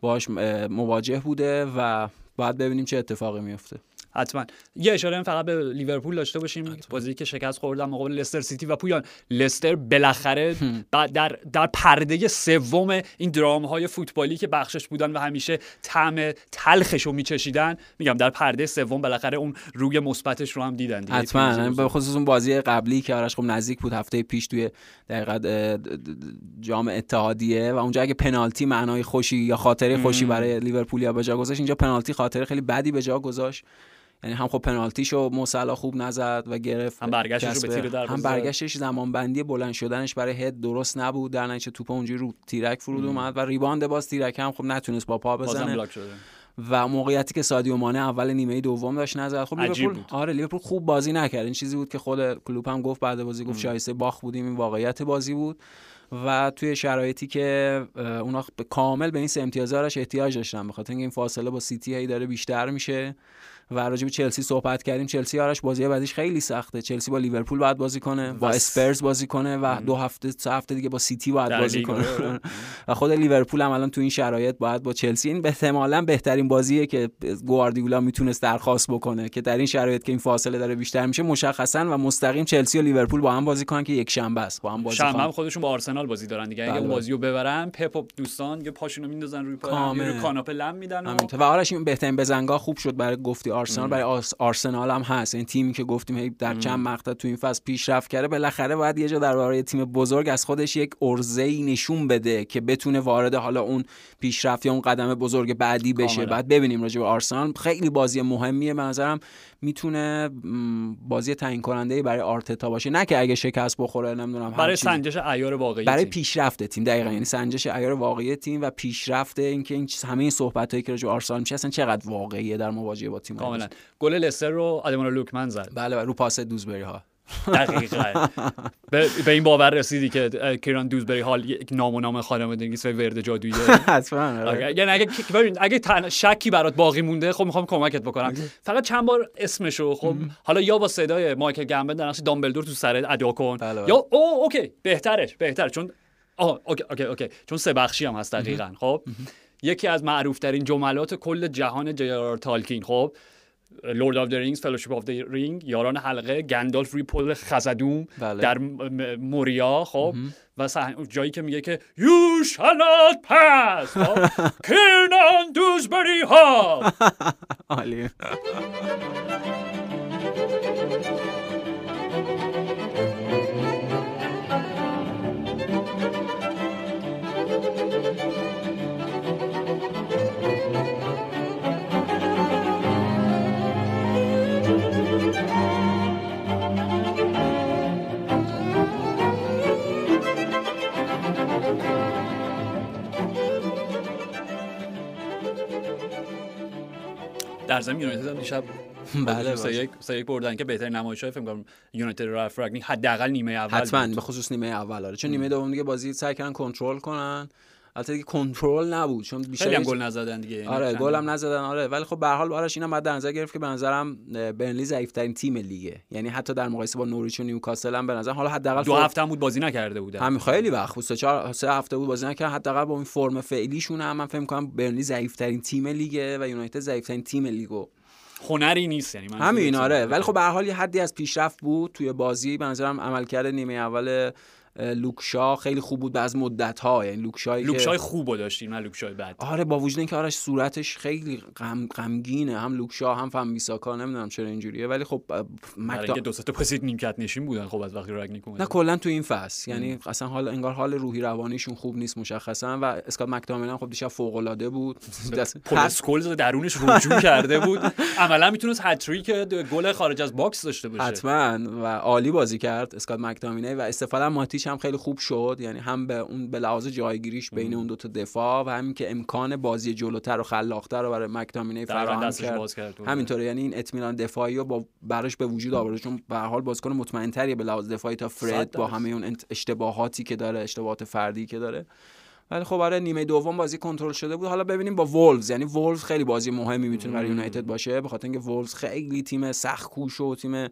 باش مواجه بوده و باید ببینیم چه اتفاقی میفته حتما. یه اشاره فقط به لیورپول داشته باشیم. بازی که شکست خوردن مقابل لستر سیتی و پویان. لستر بالاخره در در پرده سوم این درام های فوتبالی که بخشش بودن و همیشه طعم تلخش رو میچشیدن. میگم در پرده سوم بالاخره اون روی مثبتش رو هم دیدن حتما. به خصوص اون بازی قبلی که آرش خب نزدیک بود هفته پیش توی دقیقه جام اتحادیه و اونجا اگه پنالتی معنای خوشی یا خاطره خوشی برای لیورپولیا به جا گذاشت اینجا پنالتی خاطره خیلی بدی به جا گذاشت. یعنی هم خب پنالتیشو مو صلاح خوب نزد و گرفت هم برگشتش به تیر هم برگشتش زمان بندی بلند شدنش برای هد درست نبود در نتیجه توپ اونجوری رو تیرک فرود اومد و rebound باز تیرک هم خب نتونست با پا بزنه. و موقعیتی که سادیو مانه اول نیمه دوم داشت نزد. خب لیورپول آره لیورپول خوب بازی نکرد. این چیزی بود که خود کلوپ هم گفت بعد بازی گفت شایسته باخت بودیم. این واقعیت بازی بود. و توی شرایطی که اونا کامل به این سه امتیازارش احتیاج داشتن. به خاطر اینکه این فاصله با سیتی هی داره بیشتر میشه. و راجع به چلسی صحبت کردیم. چلسی آرش بازی بعدیش خیلی سخته. چلسی با لیورپول باید بازی کنه با اسپرز بازی کنه و دو هفته سه هفته دیگه با سیتی باید بازی کنه. و خود لیورپول هم الان تو این شرایط باید با چلسی. این احتمالاً بهترین بازیه که گواردیولا می‌تونست درخواست بکنه که در این شرایط که این فاصله داره بیشتر میشه مشخصا و مستقیم چلسی و لیورپول با هم بازی کنن که یک شنبه است. با هم بازی شنبه هم خودشون با آرسنال بازی دارن دیگه. اگه بله. بازی رو ببرن پپ و دوستان یه پاشونو میندازن روی پا روی کاناپه لم میدن و, و آرش این بهترین بزنگاه خوب شد برای گفتی آرسنال برای آرسنال هم هست. این تیمی که گفتیم در چند مقطع تو این فصل پیشرفت کرده بالاخره باید یه جا درباره تیم بزرگ از خودش یک ارزه نشون بده که بتونه وارد حالا اون پیشرفت یا اون قدم بزرگ بعدی بشه. بعد ببینیم راجع به آرسنال. خیلی بازی مهمیه به نظرم. می‌تونه بازی تعیین کننده برای آرتتا باشه. نه که اگه شکست بخوره نمی‌دونم برای سنجش عیار واقعی برای پیشرفت تیم دقیقا. یعنی سنجش عیار واقعی تیم و پیشرفت اینکه این همه این صحبت هایی که راجع آرسنال میشه اصلا چقدر واقعیه در مواجهه با تیم کاملا. گل لستر رو آدمون لوکمن زد. بله رو پاس دوزبری ها دقیقا. به, این باور رسیدی که کیران دوزبری حال یک نام و نام خانواده و ورد جادویی؟ آره. یعنی اگه اگه شکی برات باقی مونده خب می‌خوام کمکت بکنم. فقط چند بار اسمشو خب حالا یا با صدای مایکل گمبل در نقش دامبلدور تو سرت ادا کن. بله، بله. یا او OK بهترش بهتر. چون آه OK OK OK. چون سه بخشی هم هست دقیقا خب؟ یکی از معروف ترین جملات کل جهان جی آر آر تالکین خب؟ Lord of the Rings Fellowship of the Ring یاران حلقه گندالف روی پل خزدوم بله. در موریا خب؟ و جایی که میگه که You shall not pass. Kiernan Dewsbury Hall عالی در زمین یونایتد هم دیشب. بله سه یک سه یک بردن که بهترین نمایش های فکر کنم یونایتد رالف راگنیک حداقل نیمه اول حتما به خصوص نیمه اول. آره چون نیمه دوم دیگه بازی سعی کردن کنترل کنن. البته دیگه کنترل نبود چون بیشتر هم گل نزدن دیگه یعنی آره گل هم نزدن آره ولی خب به هر حال برنلی اینا باید در نظر گرفت که به نظرم برنلی ضعیف ترین تیم لیگه. یعنی حتی در مقایسه با نوریچ و نیوکاسل هم به نظر حالا حداقل دو هفته هم بود بازی نکرده بودن. همین خیلی وقت بود. سه چهار سه هفته بود بازی نکرد. حداقل با این فرم فعلیشون هم من فکر کنم برنلی ضعیف ترین تیم لیگه و یونایتد ضعیف ترین تیم لیگو. هنری نیست یعنی همین آره. ولی خب به هر حال یه حدی از پیشرفت بود توی بازی. به نظرم عملکرد نیمه اول لوکشا خیلی خوب بود از مدت ها یعنی لوکشای لوکشای خوبو داشتیم نه لوکشای بعد آره با وجود اینکه آرش صورتش خیلی غم غمگینه هم لوکشا هم فهم میساکا نمی‌دونم چرا اینجوریه ولی خب مکتا دو سه تا پاسیت نیمکت نشین بودن خب از وقتی رگنیک اومد نه کلا تو این فصل. یعنی اصلا حال انگار حال روحی روانیشون خوب نیست مشخصا. و اسکات مکتامن خب دیشب فوق العاده بود پل درونش رجوع کرده بود. عملا می‌تونست هتریک گل خارج از box داشته باشه. حتما. و عالی بازی کرد اسکات مکتامینه و استفاده ماتیچ هم خیلی خوب شد یعنی هم به اون به لحاظ جایگیریش بین اون دو تا دفاع و همین که امکان بازی جلوتر و خلاقتر رو برای مکتامینه فراهم کرد, کرد همینطوره یعنی این اطمینان دفاعی رو با براش به وجود آورد. چون به هر حال بازیکن مطمئن‌تری به لحاظ دفاعی تا فرد با همه اون اشتباهاتی که داره اشتباهات فردی که داره. ولی خب برای نیمه دوم بازی کنترل شده بود. حالا ببینیم با وولز. یعنی وولز خیلی بازی مهمی می‌تونه برای یونایتد باشه. به خاطر اینکه وولز خیلی تیم سخت کوش و تیم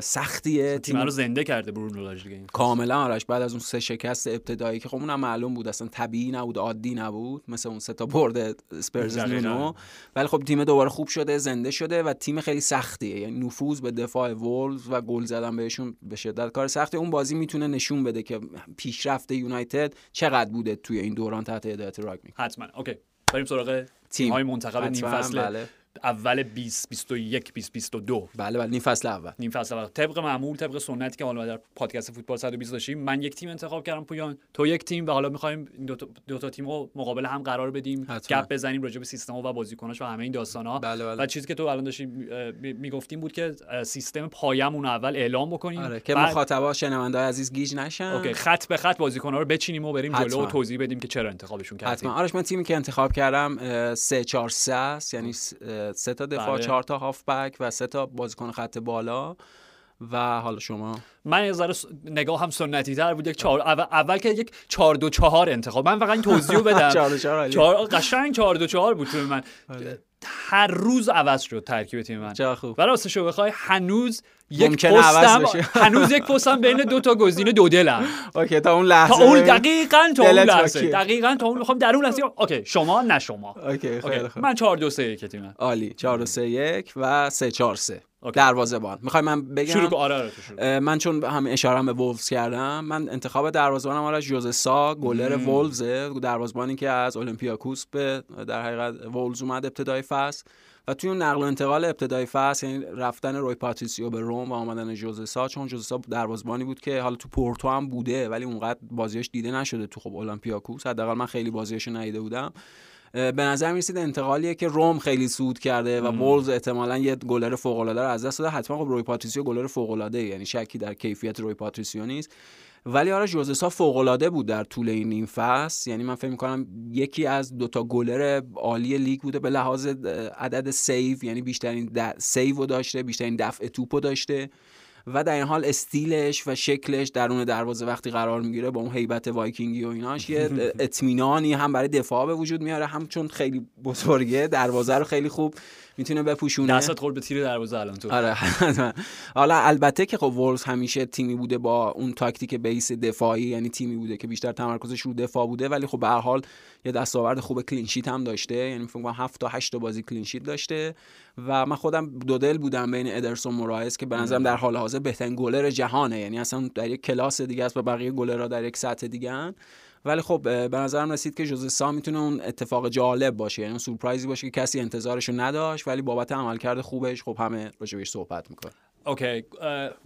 سختیه. تیم رو زنده کرده برونو دیگه کاملا آرش بعد از اون سه شکست ابتدایی که خب اونم معلوم بود اصلا طبیعی نبود عادی نبود مثل اون سه تا برد اسپرز نونو. ولی خب تیم دوباره خوب شده زنده شده و تیم خیلی سختیه. یعنی نفوذ به دفاع وولز و گل زدن بهشون به شدت کار سخته. اون بازی می‌تونه نشون بده که پیشرفت یونایتد چقدر بوده توی این دوران تحت هدایت راگنیک حتما. اوکی. بریم سراغ تیم. های منتخب نیم فصل بله. اول 20 21 20 22 بله بله نیم فصل اول. نیم فصل اول. طبق معمول طبق سنتی که حالا در پادکست فوتبال 120 داشتیم من یک تیم انتخاب کردم پویان. تو یک تیم و حالا می‌خوایم دو تا, دو تا تیم رو مقابل هم قرار بدیم گپ بزنیم راجع به سیستم و بازیکناش و همه این داستان ها بله بله. و چیزی که تو الان داشتی می‌گفتیم بود که سیستمامون اول اعلام بکنیم. آره. که بعد... مخاطبا شنونده عزیز گیج نشن. اوکی خط به خط بازیکن رو بچینیم و بریم جلو و توضیح بدیم که چرا انتخابشون کردیم. حتما. آرش من تیمی که انتخاب کردم 3 4 3 یعنی سه تا دفاع بله. چهار تا هافبک و سه تا بازیکن خط بالا. و حالا شما؟ من یه ذره نگاه هم سنتی تر بود یک چهار اول, اول که یک چهار دو چهار انتخاب. من فقط این توضیح بدم. چهار چهار چهار قشنگ چهار دو چهار بود تو من. آره. هر روز عوض شد ترکیب تیم من. چه خوب. برای شو بخوای هنوز یک پستم هنوز یک پستم بین دو تا گزینه دو دلم. اوکی تا اون لحظه تا اون دقیقاً تا اون لحظه. دقیقاً تا اون می‌خوام در اون لحظه اوکی شما نه شما. اوکی خیلی خوب. من 4 2 3 1 تیم. عالی. 4 2 3 1 و 3 4 3 دروازه‌بان می‌خوای من بگم؟ شروع آره, آره شروع. من چون هم اشاره به وولفز کردم من انتخاب دروازه‌بانم آره ژوزه سا گلر وولفز دروازه‌بانی که از اولمپیاکوس به در حقیقت وولفز اومد ابتدای فصل. و توی اون نقل و انتقال ابتدای فصل یعنی رفتن روی پاتریسیو به روم و آمدن ژوزه سا چون ژوزه سا دروازبانی بود که حالا تو پورتو هم بوده ولی اونقدر بازیش دیده نشده تو خب اولمپیاکوس. حداقل من خیلی بازیش ندیده بودم. به نظر می‌رسید انتقالیه که روم خیلی سود کرده و وولفز احتمالا یه گلر فوق العاده رو از دست داده. حتما خب روی پاتریسیو گلر فوق العاده یعنی شکی در کیفیت روی پاتریسیو نیست. ولی آره ژوزه سا فوق العاده بود در طول این نیم فصل. یعنی من فکر می‌کنم یکی از دوتا گلر عالی لیگ بوده به لحاظ عدد save یعنی بیشترین save داشته بیشترین دفع توپو داشته. و در این حال استیلش و شکلش درون دروازه وقتی قرار می‌گیره با اون هیبت وایکینگی و ایناش یه اطمینانی هم برای دفاع به وجود میاره هم چون خیلی بزرگه. دروازه رو خیلی خوب می‌تونه بپوشونه؟ دستت خورد به تیر دروازه الان تو. آره حالا البته که خب وولفز همیشه تیمی بوده با اون تاکتیک base دفاعی یعنی تیمی بوده که بیشتر تمرکزش رو دفاع بوده ولی خب به هر حال یه دستاورد خوب clean sheet هم داشته. یعنی فکر کنم 7 تا 8 تا بازی clean sheet داشته و من خودم دو دل بودم بین ادرسون مورایس که به نظرم در حال حاضر بهترین گلر جهانه. یعنی اصلا در یک کلاس دیگه است و بقیه گلرها در یک سطح دیگه ولی خب به نظرم رسید که ژوزه سا می‌تونه اون اتفاق جالب باشه. یعنی سورپرایزی باشه که کسی انتظارش رو نداشت ولی بابت عملکرد خوبش خب همه راجبش صحبت می‌کنه اوکی.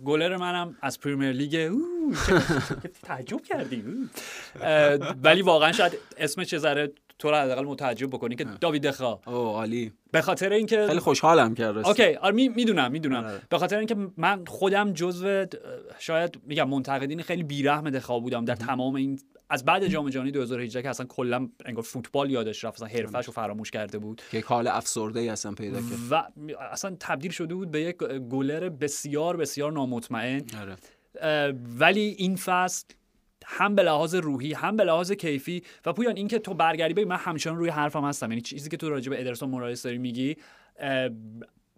گلر منم از پریمیر لیگ تعجب کردی ولی واقعا شاید اسمش یه ذره تو رو حداقل متعجب بکنی که داوید دخئا. او عالی. به خاطر اینکه خیلی خوشحالم کرد اوکی آره می‌دونم می‌دونم. آره. به خاطر اینکه من خودم جزو شاید میگم منتقدین خیلی بیرحم دخئا بودم در تمام این از بعد جام جهانی 2018 که اصلا کلا انگار فوتبال یادش رفت اصلا حرفه‌ش رو فراموش کرده بود. که حال افسرده ای اصلا پیدا کرد. و اصلا تبدیل شده بود به یک گلر بسیار بسیار نامطمئن. آره. ولی این فصل هم به لحاظ روحی هم به لحاظ کیفی و پویان اینکه تو برگردی ببین من همچنان روی حرفم هستم. یعنی چیزی که تو راجع به ادرسون مورایس داری میگی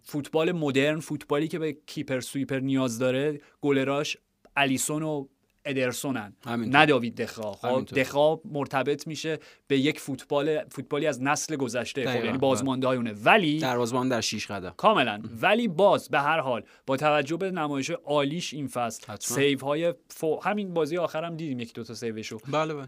فوتبال مدرن فوتبالی که به keeper sweeper نیاز داره گلراش الیسون و ادرسونن نه داوید دخئا. خب دخئا مرتبط میشه به یک فوتبال فوتبالی از نسل گذشته خب یعنی بازمانده اونه. ولی دروازه‌بان در شیش قدم. کاملا. ولی باز به هر حال با توجه به نمایش عالیش این فصل save های فو... همین بازی آخرم دیدیم یک دو تا save شو. بله بله.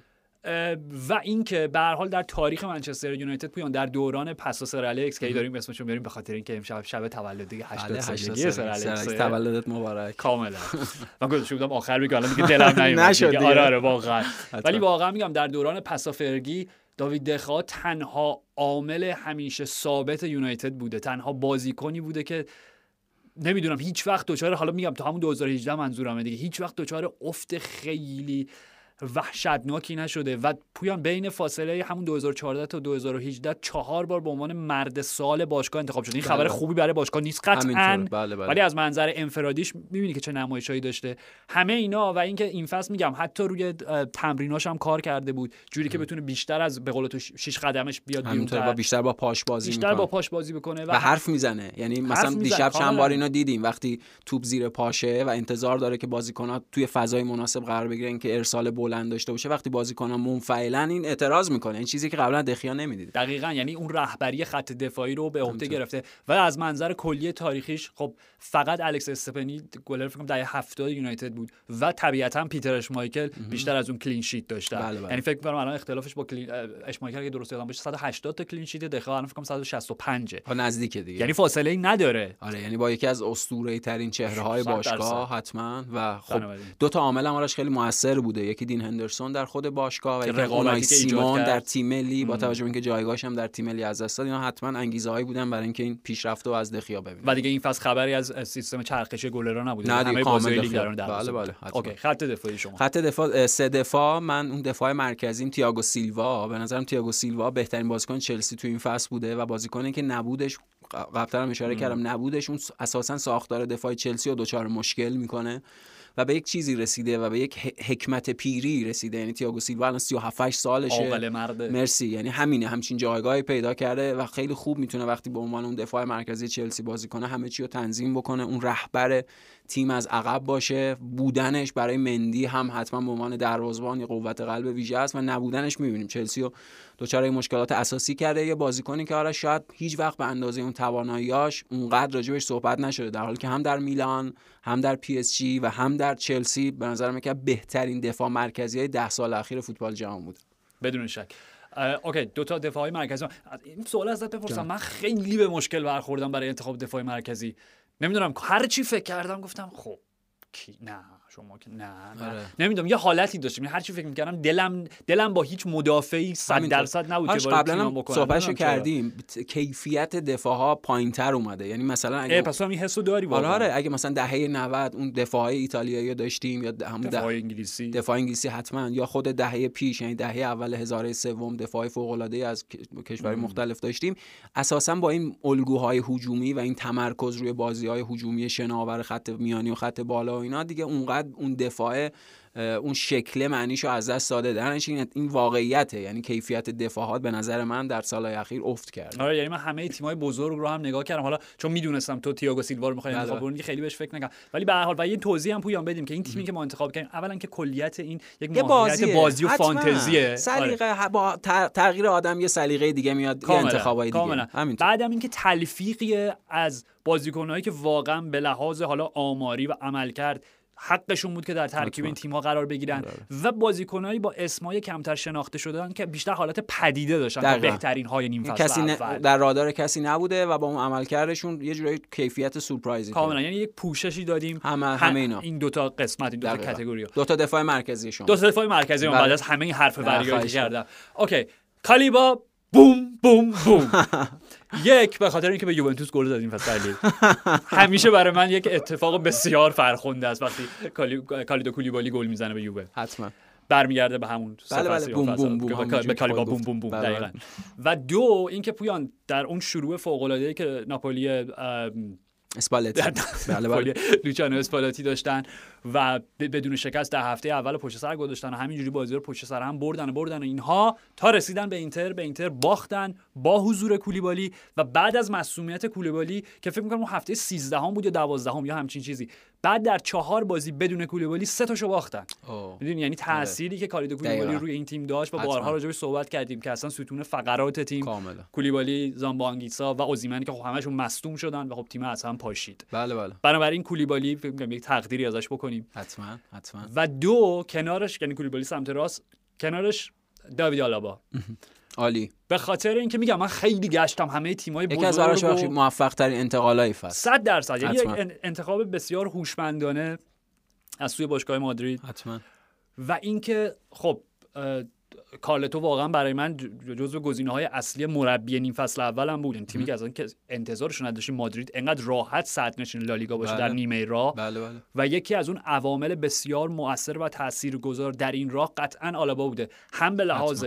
و اینکه به هر حال در تاریخ منچستر یونایتد پویان در دوران پس سر الکس که داریم اسمشو میاریم به خاطر اینکه امشب شب تولد 80 سالگی سر الکس. تولدت مبارک. کاملا. من گفتم بودم آخر میگم الان دیگه دلم نمیاد آره آره واقعا. ولی واقعا میگم در دوران پسافرگی داوید دخا تنها عامل همیشه ثابت یونایتد بوده. تنها بازیکنی بوده که نمی‌دونم هیچ وقت دوچاره حالا میگم تا همون 2018 منظورمه دیگه هیچ وقت دوچاره افت خیلی وحشتناکی نشده و پویان بین فاصله همون 2014 تا 2018 چهار بار به عنوان مرد سال باشگاه انتخاب شده. این خبر بله. خوبی برای باشگاه نیست قطعا. بله بله. ولی از منظر انفرادیش می‌بینی که چه نمایشایی داشته. همه اینا و اینکه این فصل میگم حتی روی تمریناش هم کار کرده بود. جوری که بتونه بیشتر از به قول تو شیش قدمش بیاد همینطور با بیشتر با پاش بازی بیشتر با پاش بازی بکنه و, و حرف می‌زنه. یعنی مثلا دیشب چند بار اینا دیدیم. وقتی توپ زیر پاشه و انتظار داره که بازیکن‌ها توی فضای مناسب قرار بگیرن که ارسال بلند داشته باشه وقتی بازیکن‌ها منفعلا این اعتراض می‌کنه. این چیزی که قبلا دخیا نمی‌دید دقیقا یعنی اون رهبری خط دفاعی رو به عهده گرفته و از منظر کلی تاریخیش خب فقط الکس استپنی گلر فکر کنم دهه 70 یونایتد بود و طبیعتا پیتر اشمایکل بیشتر از اون کلین شیت داشته. بله بله. یعنی فکر کنم الان اختلافش با کلین اشمایکل که درست یادم باشه 180 تا کلین شیت دخیا الان فکر کنم 165 ها نزدیکه دیگه. یعنی فاصله ای نداره. آره یعنی با یکی از اسطوره ترین چهره های باشگاه حتما. و خب دو تا عامل هم خیلی موثر بوده. یکی دین هندرسون در خود باشگاه و یکی سیمون در تیم ملی با توجه به اینکه جایگاهش هم در تیم ملی از دست داد اینا حتما انگیزه هایی بودن برای اینکه این پیشرفت رو از دخیا ببینیم و دیگه این فصل خبری از سیستم چرخش گلرا نبوده. نه همه کامل لیگ بله بله اوکی خط دفاعی شما. خط دفاع سه دفاع. من اون دفاع مرکزیم تییاگو سیلوا. به نظرم تییاگو سیلوا بهترین بازیکن چلسی تو این فصل بوده و بازیکنی که نبودش قبلا هم اشاره کردم نبودش اون اساسا ساختار دفاع چلسی رو دچار مشکل می‌کنه. و به یک چیزی رسیده و به یک حکمت پیری رسیده. یعنی تییاگو سیلوا الان 37 سالشه. مرده مرسی. یعنی همینه همچین جایگاهی پیدا کرده و خیلی خوب می‌تونه وقتی به عنوان اون دفاع مرکزی چلسی بازی کنه همه چی رو تنظیم بکنه اون رهبر تیم از عقب باشه. بودنش برای مندی هم حتما به عنوان دروازه‌بان یا قوت قلب ویژه است و نبودنش می‌بینیم. چلسی رو دچار مشکلات اساسی کرده. یه بازیکنی که آره شاید هیچ وقت به اندازه اون تواناییاش اونقدر راجبش صحبت نشده. در حالی که هم در میلان هم در پی اس جی و هم در چلسی به نظر که بهترین دفاع مرکزی های ده سال اخیر فوتبال جهان بود. بدون شک. اوکی دو تا دفاع مرکزی. این سوال ازت بپرسم. من خیلی به مشکل برخوردم برای انتخاب دفاع مرکزی. نمی‌دونم هر چی فکر کردم؟ گفتم خب کی؟ نه. شما که نه, نه. آره. نمی‌دونم یه حالتی داشتم هر چی فکر می‌کردم دلم دلم با هیچ مدافعی 100 درصد نبود که قبلا صحبتشو کردیم. کیفیت دفاع ها پایینتر اومده. یعنی مثلا اگه پس هم این حسو داری آره آره. اگه مثلا دهه 90 اون دفاع های ایتالیایی داشتیم یا همون دفاع انگلیسی. دفاع انگلیسی حتما. یا خود دهه پیش یعنی دهه اول هزار سوم دفاع فوق العاده از کشورهای مختلف داشتیم. اساسا با این الگوهای هجومی و این تمرکز روی بازی های هجومی شناور خط میانی و خط بالا و اینا دیگه اونقدر اون دفاع اون شکل معنیشو از دست داده. درنش این, این واقعیته. یعنی کیفیت دفاعات به نظر من در سالهای اخیر افت کرد آره یعنی من همه تیمای بزرگ رو هم نگاه کردم. حالا چون می‌دونستم تو تییاگو سیلوا رو می‌خوای انتخاب کنی خیلی بهش فکر نکردم. ولی به هر حال و یه توضیح هم پویان بدیم که این تیمی که ما انتخاب کردیم اولا که کلیت این یک بازی, بازی و فانتزیه. آره. سلیقه با تغییر آدم یه سلیقه دیگه میاد یه انتخابای دیگه. بعدم اینکه تلفیقی از بازیکنایی که واقعا به لحاظ حالا آماری و عملکرد حقشون بود که در ترکیب این تیم ها قرار بگیرن آره. و بازیکنایی با اسمای کمتر شناخته شدن که بیشتر حالت پدیده داشتن بهترین های نیم فصل کسی در رادار کسی نبوده و با اون عملکردشون یه جورایی کیفیت سورپرایزی کاملا. یعنی یک پوششی دادیم. همه همه اینا. این دوتا قسمت این دوتا کاتگوری دوتا دفاع مرکزی شما. دوتا دفاع مرکزی بعد بله. از همه این حرف وری کردم. اوکی. کالیبا بوم بوم بوم. یک به خاطر اینکه به یوونتوس گل دادیم فصل همیشه برای من یک اتفاق بسیار فرخنده است وقتی کالیدو کولیبالی گل می‌زنه به یووه. حتما. برمیگرده به همون بله بله. بوم بوم بوم. به کالیبا بوم بوم بوم. دقیقاً. و دو اینکه پویان در اون شروع فوق العاده که ناپولی اسپالتی. بله بله. لوچانو اسپالتی داشتن و بدون شکست در هفته اول پشت سر گذاشتن و همینجوری بازی رو پشت سر هم بردن و بردن و اینها تا رسیدن به اینتر به اینتر باختن با حضور کولیبالی و بعد از مسئولیت کولیبالی که فکر می‌کنم هفته 13 هم بود یا 12 هم یا همچین چیزی. بعد در چهار بازی بدون کولیبالی سه تاشو باختن. می‌دونی؟ یعنی تأثیری که کالیدو کولیبالی روی این تیم داشت و بارها راجعش صحبت کردیم که اصلا ستون فقرات تیم کاملا. کولیبالی زامبانگیسا و اوزیمن که خب همشون مصدوم شدن و خب تیم اصلا پاشید. بله بله. بنابراین کولیبالی فکر یک تقدیری ازش بکنیم حتما حتما. و دو کنارش یعنی کولیبالی سمت راست کنارش داوید آلابا. عالی. به خاطر اینکه میگم من خیلی گشتم همه تیم‌های بزرگ یکی از براش و... موفق ترین انتقالای فصل. 100 درصد. یعنی یک انتخاب بسیار هوشمندانه از سوی باشگاه مادرید. حتما. و اینکه خب کارلتو واقعا برای من جزو گزینه های اصلی مربی نیم فصل اولم بود. این تیمی که از اون که انتظارشون نداشتیم مادرید انقدر راحت صدر نشین لالیگا باشه در بله. نیمه راه. بله بله. و یکی از اون عوامل بسیار مؤثر و تاثیرگذار در این راه قطعا آلابا بوده. هم به لحاظ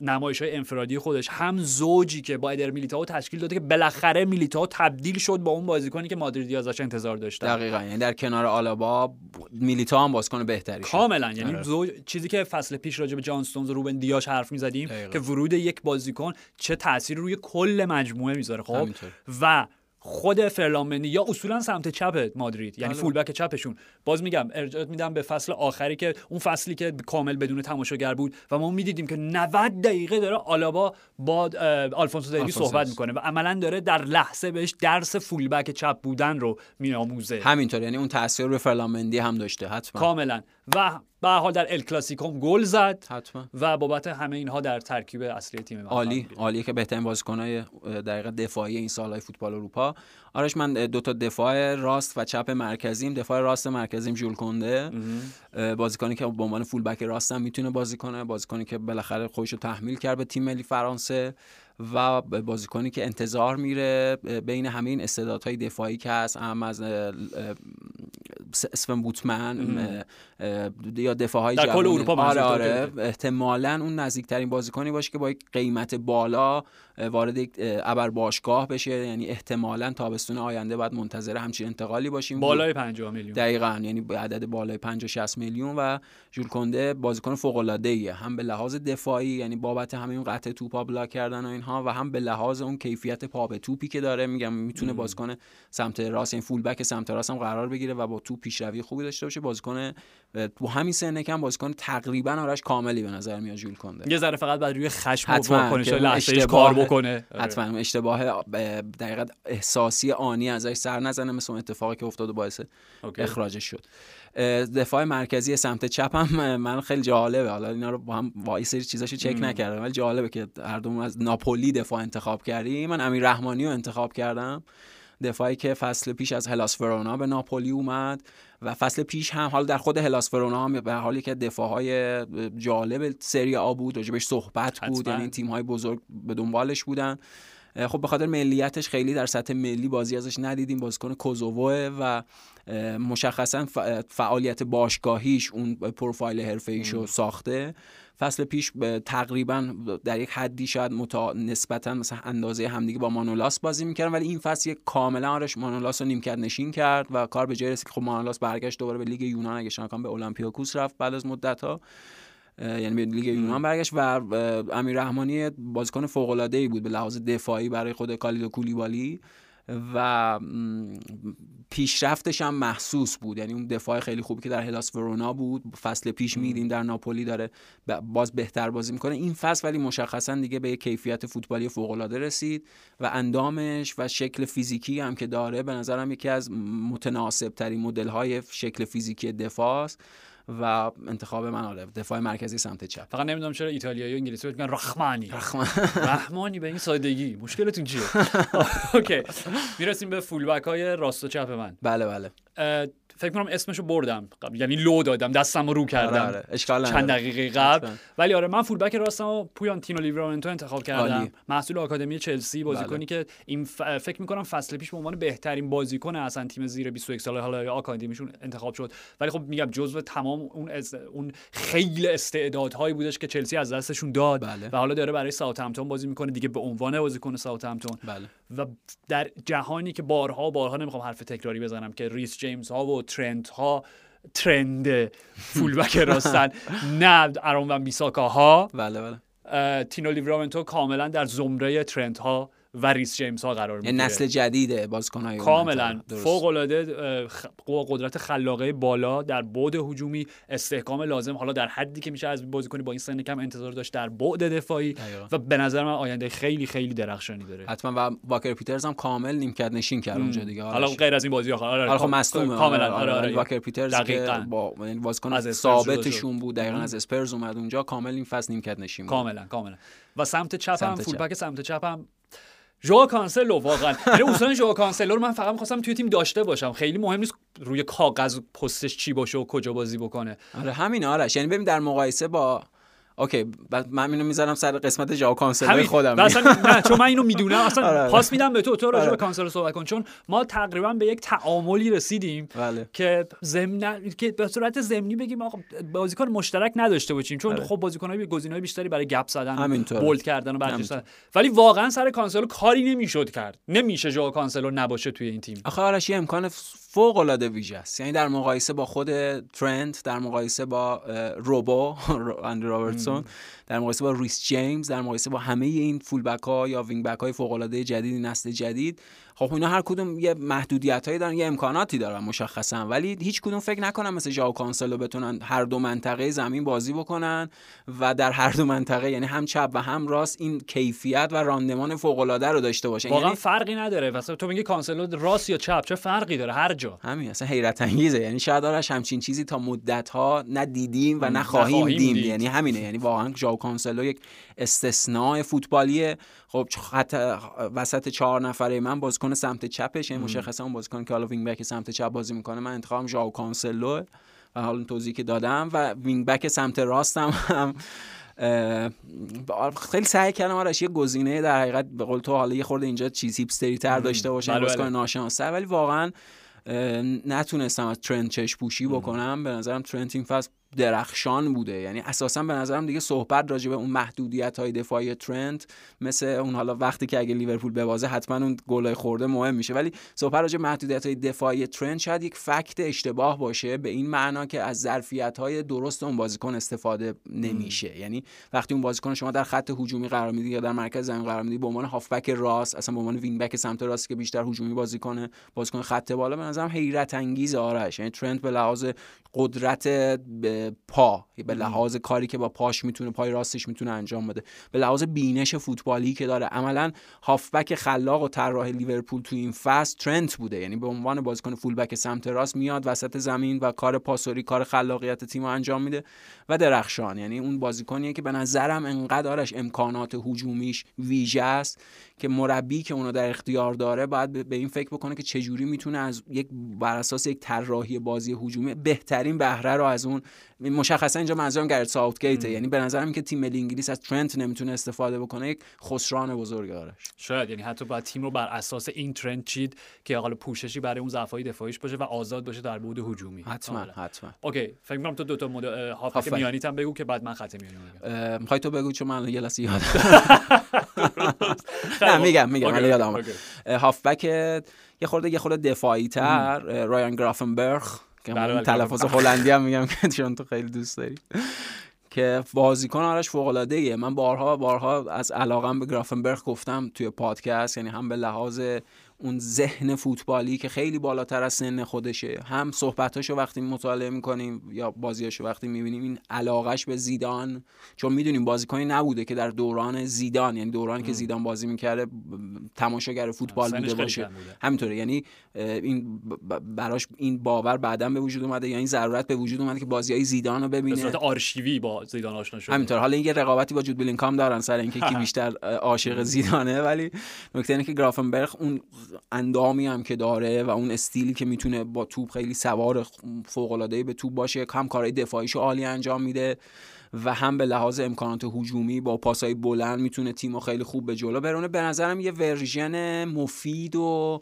نمایش های انفرادی خودش هم زوجی که با ادر میلیتائو تشکیل داده که بالاخره میلیتائو تبدیل شد با اون بازیکنی که مادریدی ازش انتظار داشتن. دقیقا. یعنی در کنار آلابا میلیتائو هم بازیکن بهتری شد. کاملا. یعنی آره. زوج چیزی که فصل پیش راجع به جان و روبن دیاش حرف می‌زدیم که ورود یک بازیکن چه تاثیر روی کل مجموعه می‌ذاره خب؟ و خود فرلامنی یا اصولا سمت چپ مادرید یعنی فول بک چپشون. باز میگم ارجاعات میدم به فصل آخری که اون فصلی که کامل بدون تماشاگر بود و ما می‌دیدیم که 90 دقیقه داره آلابا با آلفونسو دیوی صحبت می‌کنه و عملا داره در لحظه بهش درس فول بک چپ بودن رو میآموزه همینطور یعنی اون تاثیر رو فرلامندی هم داشته حتما. کاملا. و به حال در ال کلاسیکوم گل زد حتما. و بابت همه اینها در ترکیب اصلی تیم عالی عالیه که بهترین بازیکنای دقیقه دفاعی این سالهای فوتبال اروپا. آرش من دو تا دفاع راست و چپ مرکزیم. دفاع راست مرکزیم ژول کنده. بازیکنی که به عنوان فول بک راستم می‌تونه بازی کنه. بازیکنی که بالاخره خودش رو تحمیل کرد به تیم ملی فرانسه و بازیکنی که انتظار میره بین همین استعدادهای دفاعی که هست هم از اسفن بوتمن یا دفاع های در کل اروپا آره آره احتمالا اون نزدیکترین بازیکنی باشه که با یک قیمت بالا وارد یک ابر باشگاه بشه. یعنی احتمالا تابستون آینده باید منتظر همچین انتقالی باشیم. بالای 50 میلیون. دقیقا. یعنی عدد بالای 50 60 میلیون و جول کنده بازیکن فوق العاده ایه هم به لحاظ دفاعی یعنی بابت همین قطع توپا بلاک کردن و اینها و هم به لحاظ اون کیفیت پا به توپی که داره. میگم می‌تونه بازیکن سمت راست این فول بک سمت راست هم قرار بگیره و با توپ پیشروی خوبی داشته باشه. بازیکن تو همین سن کم بازیکن تقریبا آرش کاملی به نظر میاد جول کنده. یه ذره فقط بعد روی خشم و واکنش کار بکنه. آره. حتما اشتباه دقیقا احساسی آنی ازش سر نزنه مثل اون اتفاقی که افتاد و باعث اخراجش شد. دفاع مرکزی سمت چپم من خیلی جالبه. حالا اینا رو با هم با سری چیزاشو چک نکردم ولی جالبه که هر دوم از ناپولی دفاع انتخاب کردیم. من امیر رحمانی رو انتخاب کردم. دفاعی که فصل پیش از هلاس ورونا به ناپولی اومد. و فصل پیش هم حالا در خود هلاس ورونا هم به حالی که دفاعهای جالب سری آ بود راجبش صحبت بود یعنی تیم های بزرگ به دنبالش بودن. خب به خاطر ملیتش خیلی در سطح ملی بازی ازش ندیدیم. بازیکن کوزووه و مشخصا فعالیت باشگاهیش اون پروفایل حرفه ساخته. فصل پیش تقریبا در یک حدی شاید متا... نسبتا مثلا اندازه همدیگه با مانولاس بازی می‌کردن ولی این فصل یک کاملا آرش مانولاس رو نیمکت نشین کرد و کار به جای رسید که خب مانولاس برگشت دوباره به لیگ یونان اگه شما به اولمپیاکوس رفت بعد از مدت ها یعنی به لیگ یونان برگشت و امیر رحمانی بازیکن فوق العاده ای بود به لحاظ دفاعی برای خود کالیدو کولیبالی و پیشرفتش هم محسوس بود. یعنی اون دفاع خیلی خوبی که در هلاس ورونا بود فصل پیش میدیم در ناپولی داره باز بهتر بازی می‌کنه. این فصل ولی مشخصا دیگه به کیفیت فوتبالی فوق العاده رسید و اندامش و شکل فیزیکی هم که داره به نظرم یکی از متناسب ترین مدل های شکل فیزیکی دفاع است. و انتخاب من آره دفاع مرکزی سمت چپ. فقط نمی‌دونم چرا ایتالیایی و انگلیسی میگن رحمانی. رحمانی به این سادگی. مشکلتون چیه؟ اوکی. می‌رسیم به fullback های راست و چپ من. بله بله. فکر کنم اسمشو بردم. یعنی لو دادم دستم رو کردم. آره آره. چند دقیقه قبل. ولی آره من fullback راستم رو پویان تینو لیورامنتو انتخاب کردم. محصول آکادمی چلسی بازیکنی بله. که این فکر می‌کنم فصل پیش به عنوان بهترین بازیکن اصلا تیم زیر 21 ساله حالا آکادمیشون انتخاب شد. ولی خب میگم جزو تمام اون از اون خیلی استعدادهایی بودش که چلسی از دستشون داد. بله. و حالا داره برای ساوثهمپتون بازی می‌کنه دیگه به عنوان بازیکن ساوثهمپتون. بله. و در جهانی که بارها بارها نمی‌خوام حرف تکراری بزنم که ریس جیمز ها و ترنت ها trend فولبک راستن. نه ارون وان بیساکا ها بله. بله تینو لیورامنتو کاملا در زمره ترنت ها و ریس جیمز ها قرار می‌گیره. نسل جدید بازیکن‌های کاملا فوق العاده قدرت خلاقه بالا در بعد هجومی استحکام لازم. حالا در حدی که میشه از بازیکنی با این سن کم انتظار داشت در بعد دفاعی و به نظر من آینده خیلی خیلی درخشانی داره. حتما و واکر پیترز هم کامل نیمکت نشین کرد اونجا دیگه. حالا غیر از این بازی آخر. آره, آره خب مصدوم کاملا. آره, آره, آره. واکر پیترز که با بازیکن ثابتشون بود دقیقاً از اسپرز اومد اونجا کامل این فصل نیمکت نشین کاملا کاملا. و سمت چپ هم فولبک سمت چپ هم ژائو کانسلو واقعا. یعنی اصلا ژائو کانسلو رو من فقط می‌خواستم توی تیم داشته باشم. خیلی مهم نیست روی کاغذ پستش چی باشه و کجا بازی بکنه. آره همین آرش. یعنی ببین در مقایسه با okay من اینو می‌ذارم سر قسمت ژائو کانسلو خودم. نه چون من اینو می‌دونم اصلا آره. پاس میدم به تو تو راجع به آره. کانسلو صحبت کن. چون ما تقریبا به یک تعاملی رسیدیم بله. که ضمن که به صورت ضمنی بگیم آقا بازیکن مشترک نداشته باشیم. چون آره. خب بازیکنای گزینه‌های بیشتری برای گپ زدن bold کردن و برجسته ولی واقعا سر کانسلو کاری نمی‌شد کرد. نمیشه کانسلو نباشه توی این تیم. آخه آرش امکان فوق العاده ویژه است. یعنی در مقایسه با خود ترنت در مقایسه با روبو اندرو رابرتسون در مقایسه با ریس جیمز در مقایسه با همه این فول بک ها یا وینگ بک های فوق العاده جدید نسل جدید خب اینا هر کدوم یه محدودیت هایی دارن یه امکاناتی دارن مشخصا. ولی هیچ کدوم فکر نکنم مثل ژائو کانسلو بتونن هر دو منطقه زمین بازی بکنن و در هر دو منطقه یعنی هم چپ و هم راست این کیفیت و راندمان فوق العاده رو داشته باشه. واقعا یعنی فرقی نداره. مثلا تو میگی کانسلو راست یا چپ چه فرقی داره؟ هر جا. همین اصلا حیرت انگیزه. یعنی شاید آرش همچین چیزی تا مدت ها ندیدیم و نخواهیم دید یعنی همینه. یعنی واقعا ژائو کانسلو یک استثناء فوتبالیه. خب خط وسط چهار نفره من بازیکن سمت چپش یعنی مشخصا اون بازیکن که حالا وینگ بک سمت چپ بازی می‌کنه من انتخابم ژائو کانسلو و حالا توضیحی که دادم و وینگ بک سمت راستم هم خیلی سعی کردم آرش یه گزینه در حقیقت به قول تو حالا یه خورده اینجا چیز hipster ی تر داشته باشه بله بازیکن بله. ناشناس ولی واقعا نتونستم از ترنت چش پوشی بکنم. به نظرم ترنت این فصل درخشان بوده. یعنی اساسا به نظرم دیگه صحبت راجع به اون محدودیت های دفاعی ترنت مثل اون حالا وقتی که اگه لیورپول ببازه حتما اون گلای خورده مهم میشه. ولی صحبت راجع به محدودیت های دفاعی ترنت شاید یک fact اشتباه باشه به این معنا که از ظرفیت های درست اون بازیکن استفاده نمیشه. یعنی وقتی اون بازیکن شما در خط هجومی قرار میدی یا در مرکز زمین قرار میدی به عنوان هافبک راست اصلا به عنوان وینگ بک سمت راست که بیشتر هجومی بازی کنه بازیکن خط بالا به نظرم حیرت انگیز آرش. یعنی ترنت به لحاظ قدرت به پا به لحاظ کاری که با پاش می‌تونه پای راستش می‌تونه انجام بده. به لحاظ بینش فوتبالی که داره. عملا هافبک خلاق و طراح لیورپول تو این فصل ترنت بوده. یعنی به عنوان بازیکن فولبک سمت راست میاد وسط زمین و کار پاسوری کار خلاقیت تیم رو انجام میده و درخشان. یعنی اون بازیکنیه که به نظرم انقدر امکانات هجومیش ویژه است که مربی که اونو در اختیار داره باید به این فکر بکنه که چجوری می‌تونه از یک بر اساس یک طراحی بازی هجومی بهترین بهره رو از اون مشخصا اینجا منظورم گرت ساوتگیت یعنی به نظرم که تیم ملی انگلیس از ترنت نمی‌تونه استفاده بکنه یک خسران بزرگ داره شاید یعنی حتی باید تیم رو بر اساس این ترند چید که حالا پوششی برای اون ضعفای دفاعیش باشه و آزاد باشه در بعد هجومی. حتما آره. حتما. اوکی فکر کنم تو دو تا مد... هافک میانیت هم بگو که بعد من خط میانی میگم می‌خوای تو بگو چون من یه لحظه یادم نه میگم میگم من یادم هافبک یه خورده یه خورده دفاعی تر رایان گرافنبرگ که بله، بله، تلفظ هلندی هم میگم که چون تو خیلی دوست داری. که بازیکن آرش فوق العاده ایه من بارها بارها از علاقم به گرافنبرگ گفتم توی پادکست یعنی هم به لحاظ اون ذهن فوتبالی که خیلی بالاتر از سن خودشه. هم صحبتاشو وقتی مطالعه می‌کنیم یا بازیاشو وقتی می‌بینیم این علاقش به زیدان چون می‌دونیم بازیکنی نبوده که در دوران زیدان یعنی دورانی که زیدان بازی می‌کرده تماشاگر فوتبال بوده باشه. همینطوره. یعنی این براش این باور بعدا به وجود اومده. یا این ضرورت به وجود اومده که بازی های زیدان رو ببینه. به صورت آرشیوی با زیدان آشنا شده. همینطور. حالا این رقابتی با جود بلینکام دارن سر اینکه کی بیشتر عاشق زیدانه ولی نکته اینه که گرافنبرگ اون اندامی هم که داره و اون استیلی که می‌تونه با توپ خیلی سوار فوق العاده به توپ باشه هم کارهای دفاعیشو عالی انجام میده و هم به لحاظ امکانات هجومی با پاسای بلند می‌تونه تیمو خیلی خوب به جلو برونه. به نظرم یه ورژن مفید و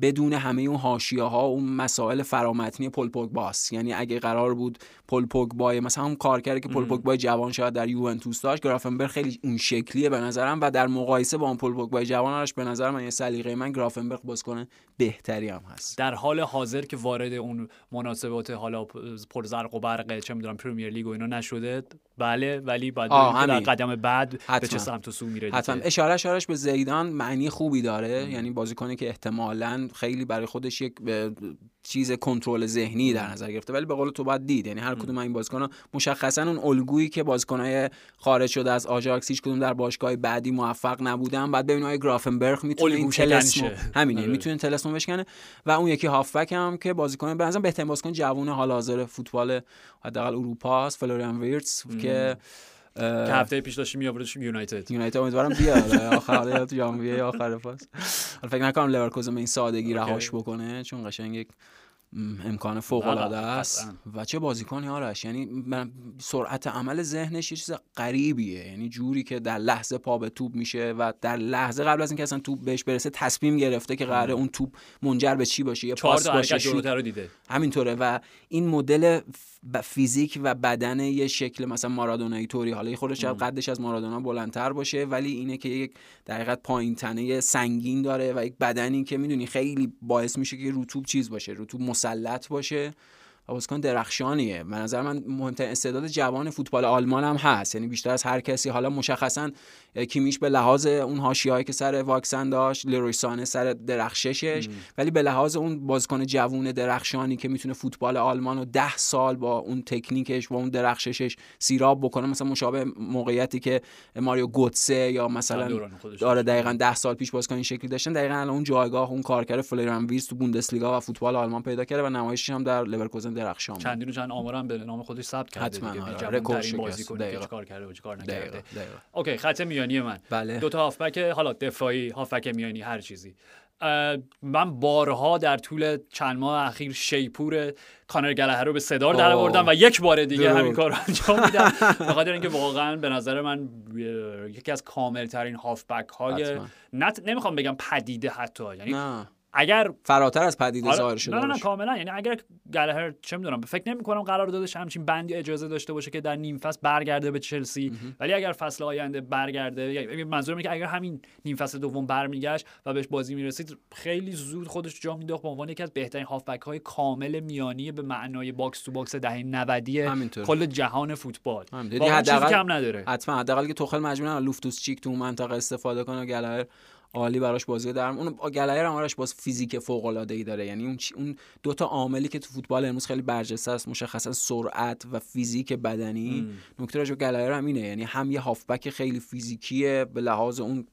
بدون همه اون حاشیه ها اون مسائل فرامتنی پل باس یعنی اگه قرار بود پل بای مثلا اون کارکردی که پل بای جوان شاید در یوونتوس داشت گرافنبرگ خیلی اون شکلیه به نظرم و در مقایسه با اون پل بای جوانش به نظر من یه سلیقه من گرافنبرگ کنه بهتری هم هست. در حال حاضر که وارد اون مناسبات حالا پرزرق و برق چه می‌دونم پرمیر لیگ و اینا نشده بله ولی بعد در قدم بعد به چه سمت و سو میره حتما. اشاره اشارش به زیدان معنی خوبی داره. یعنی بازیکنی که احتمالاً خیلی برای خودش یک چیز کنترل ذهنی در نظر گرفته ولی به قول تو باید دید. یعنی هر کدوم این بازیکن‌ها مشخصا اون الگویی که بازیکن‌های خارج شده از آژاکس هیچ کدوم در باشگاه بعدی موفق نبودن. بعد ببینیم آقای گرافنبرگ می‌تونه این تلسم همینه آره. می‌تونه تلسم بشکنه. و اون یکی هافبک هم که بازیکن به نظرم بهترین بازیکن جوون حال حاضر فوتبال حداقل اروپا است فلوریان ویرتس که که هفته پیش داشتیم میآوردش یونایتد. یونایتد امیدوارم بیاد. آخر ژانویه آخر فصل فکر نکنم لورکوزن این سادگی رهاش بکنه چون قشنگ یک امکان فوق العاده است. و چه بازیکنی آرش؟ یعنی سرعت عمل ذهنش یه چیز غریبیه. یعنی جوری که در لحظه پا به توپ میشه و در لحظه قبل از اینکه اصلا توپ بهش برسه تصمیم گرفته که قراره اون توپ منجر به چی باشه یه پاس باشه رو دیده. همینطوره. و این مدل فیزیک و بدن یه شکل مثلا مارادونایی طوری حالا خودش قدش از مارادونا بلندتر باشه ولی اینه که یک در پایین تنه سنگین داره و یک بدنی که می‌دونی خیلی باعث میشه که روتوب چیز باشه روتوب مسلط باشه. بازیکن درخشانیه. به نظر من مهمترین استعداد جوان فوتبال آلمان هم هست. یعنی بیشتر از هر کسی حالا مشخصا کیمیش به لحاظ اون حاشیه‌ای که سر واکسن داشت لروی سانه سر درخششش. ولی به لحاظ اون بازیکن جوون درخشانی که می‌تونه فوتبال آلمان رو ده سال با اون تکنیکش و اون درخششش سیراب بکنه مثلا مشابه موقعیتی که ماریو گوتسه یا مثلا داره دقیقا ده سال پیش بازیکن این شکلی داشتن. دقیقا الان اون جایگاه اون کارکرد فلوریان ویرتس تو بوندسلیگا و فوتبال آلمان پیدا کرده و نمایشش هم در لورکوزن درخشان چندین و چند آمارم به نام خودش ثبت کرده حتما دیگه. رکورد بازیکن که کار کرده و کار نکرده. اوکی خط میانی من. بله. دو تا هافبک حالا دفاعی هافبک میانی هر چیزی. من بارها در طول چند ماه اخیر شیپور کانر گلهر رو به صدار در آوردم و یک بار دیگه همین کار رو انجام میدم. به خاطر اینکه واقعا به نظر من یکی از کامل ترین هافبک های نمی‌خوام بگم پدیده حتی یعنی اگر فراتر از پدیده آره، ظاهر شده نه نه, نه کاملا. یعنی اگر گلهر چه می‌دونم فکر نمی کنم قرار دادش همچین بندی اجازه داشته باشه که در نیم فصل برگرده به چلسی. ولی اگر فصل آینده برگرده یعنی منظورم اینه که اگر همین نیم فصل دوم برمیگشت و بهش بازی می‌رسید خیلی زود خودش جا مینداخت به عنوان یکی از بهترین هافبک های کامل میانی به معنای باکس تو باکس دهه 90 کل جهان فوتبال. حداقل کم نداره. حتما حداقل که توخل مجبور لوفتوس چیک تو منطقه استفاده کنه گلهر عالی براش بازی در اون گلایر هم آرش باز فیزیک فوق العاده ای داره. یعنی اون اون دو تا عاملی که تو فوتبال امروز خیلی برجسته است مشخصا سرعت و فیزیک بدنی. نکته راجع گلایر هم اینه. یعنی هم یه هافبک خیلی فیزیکیه به لحاظ اون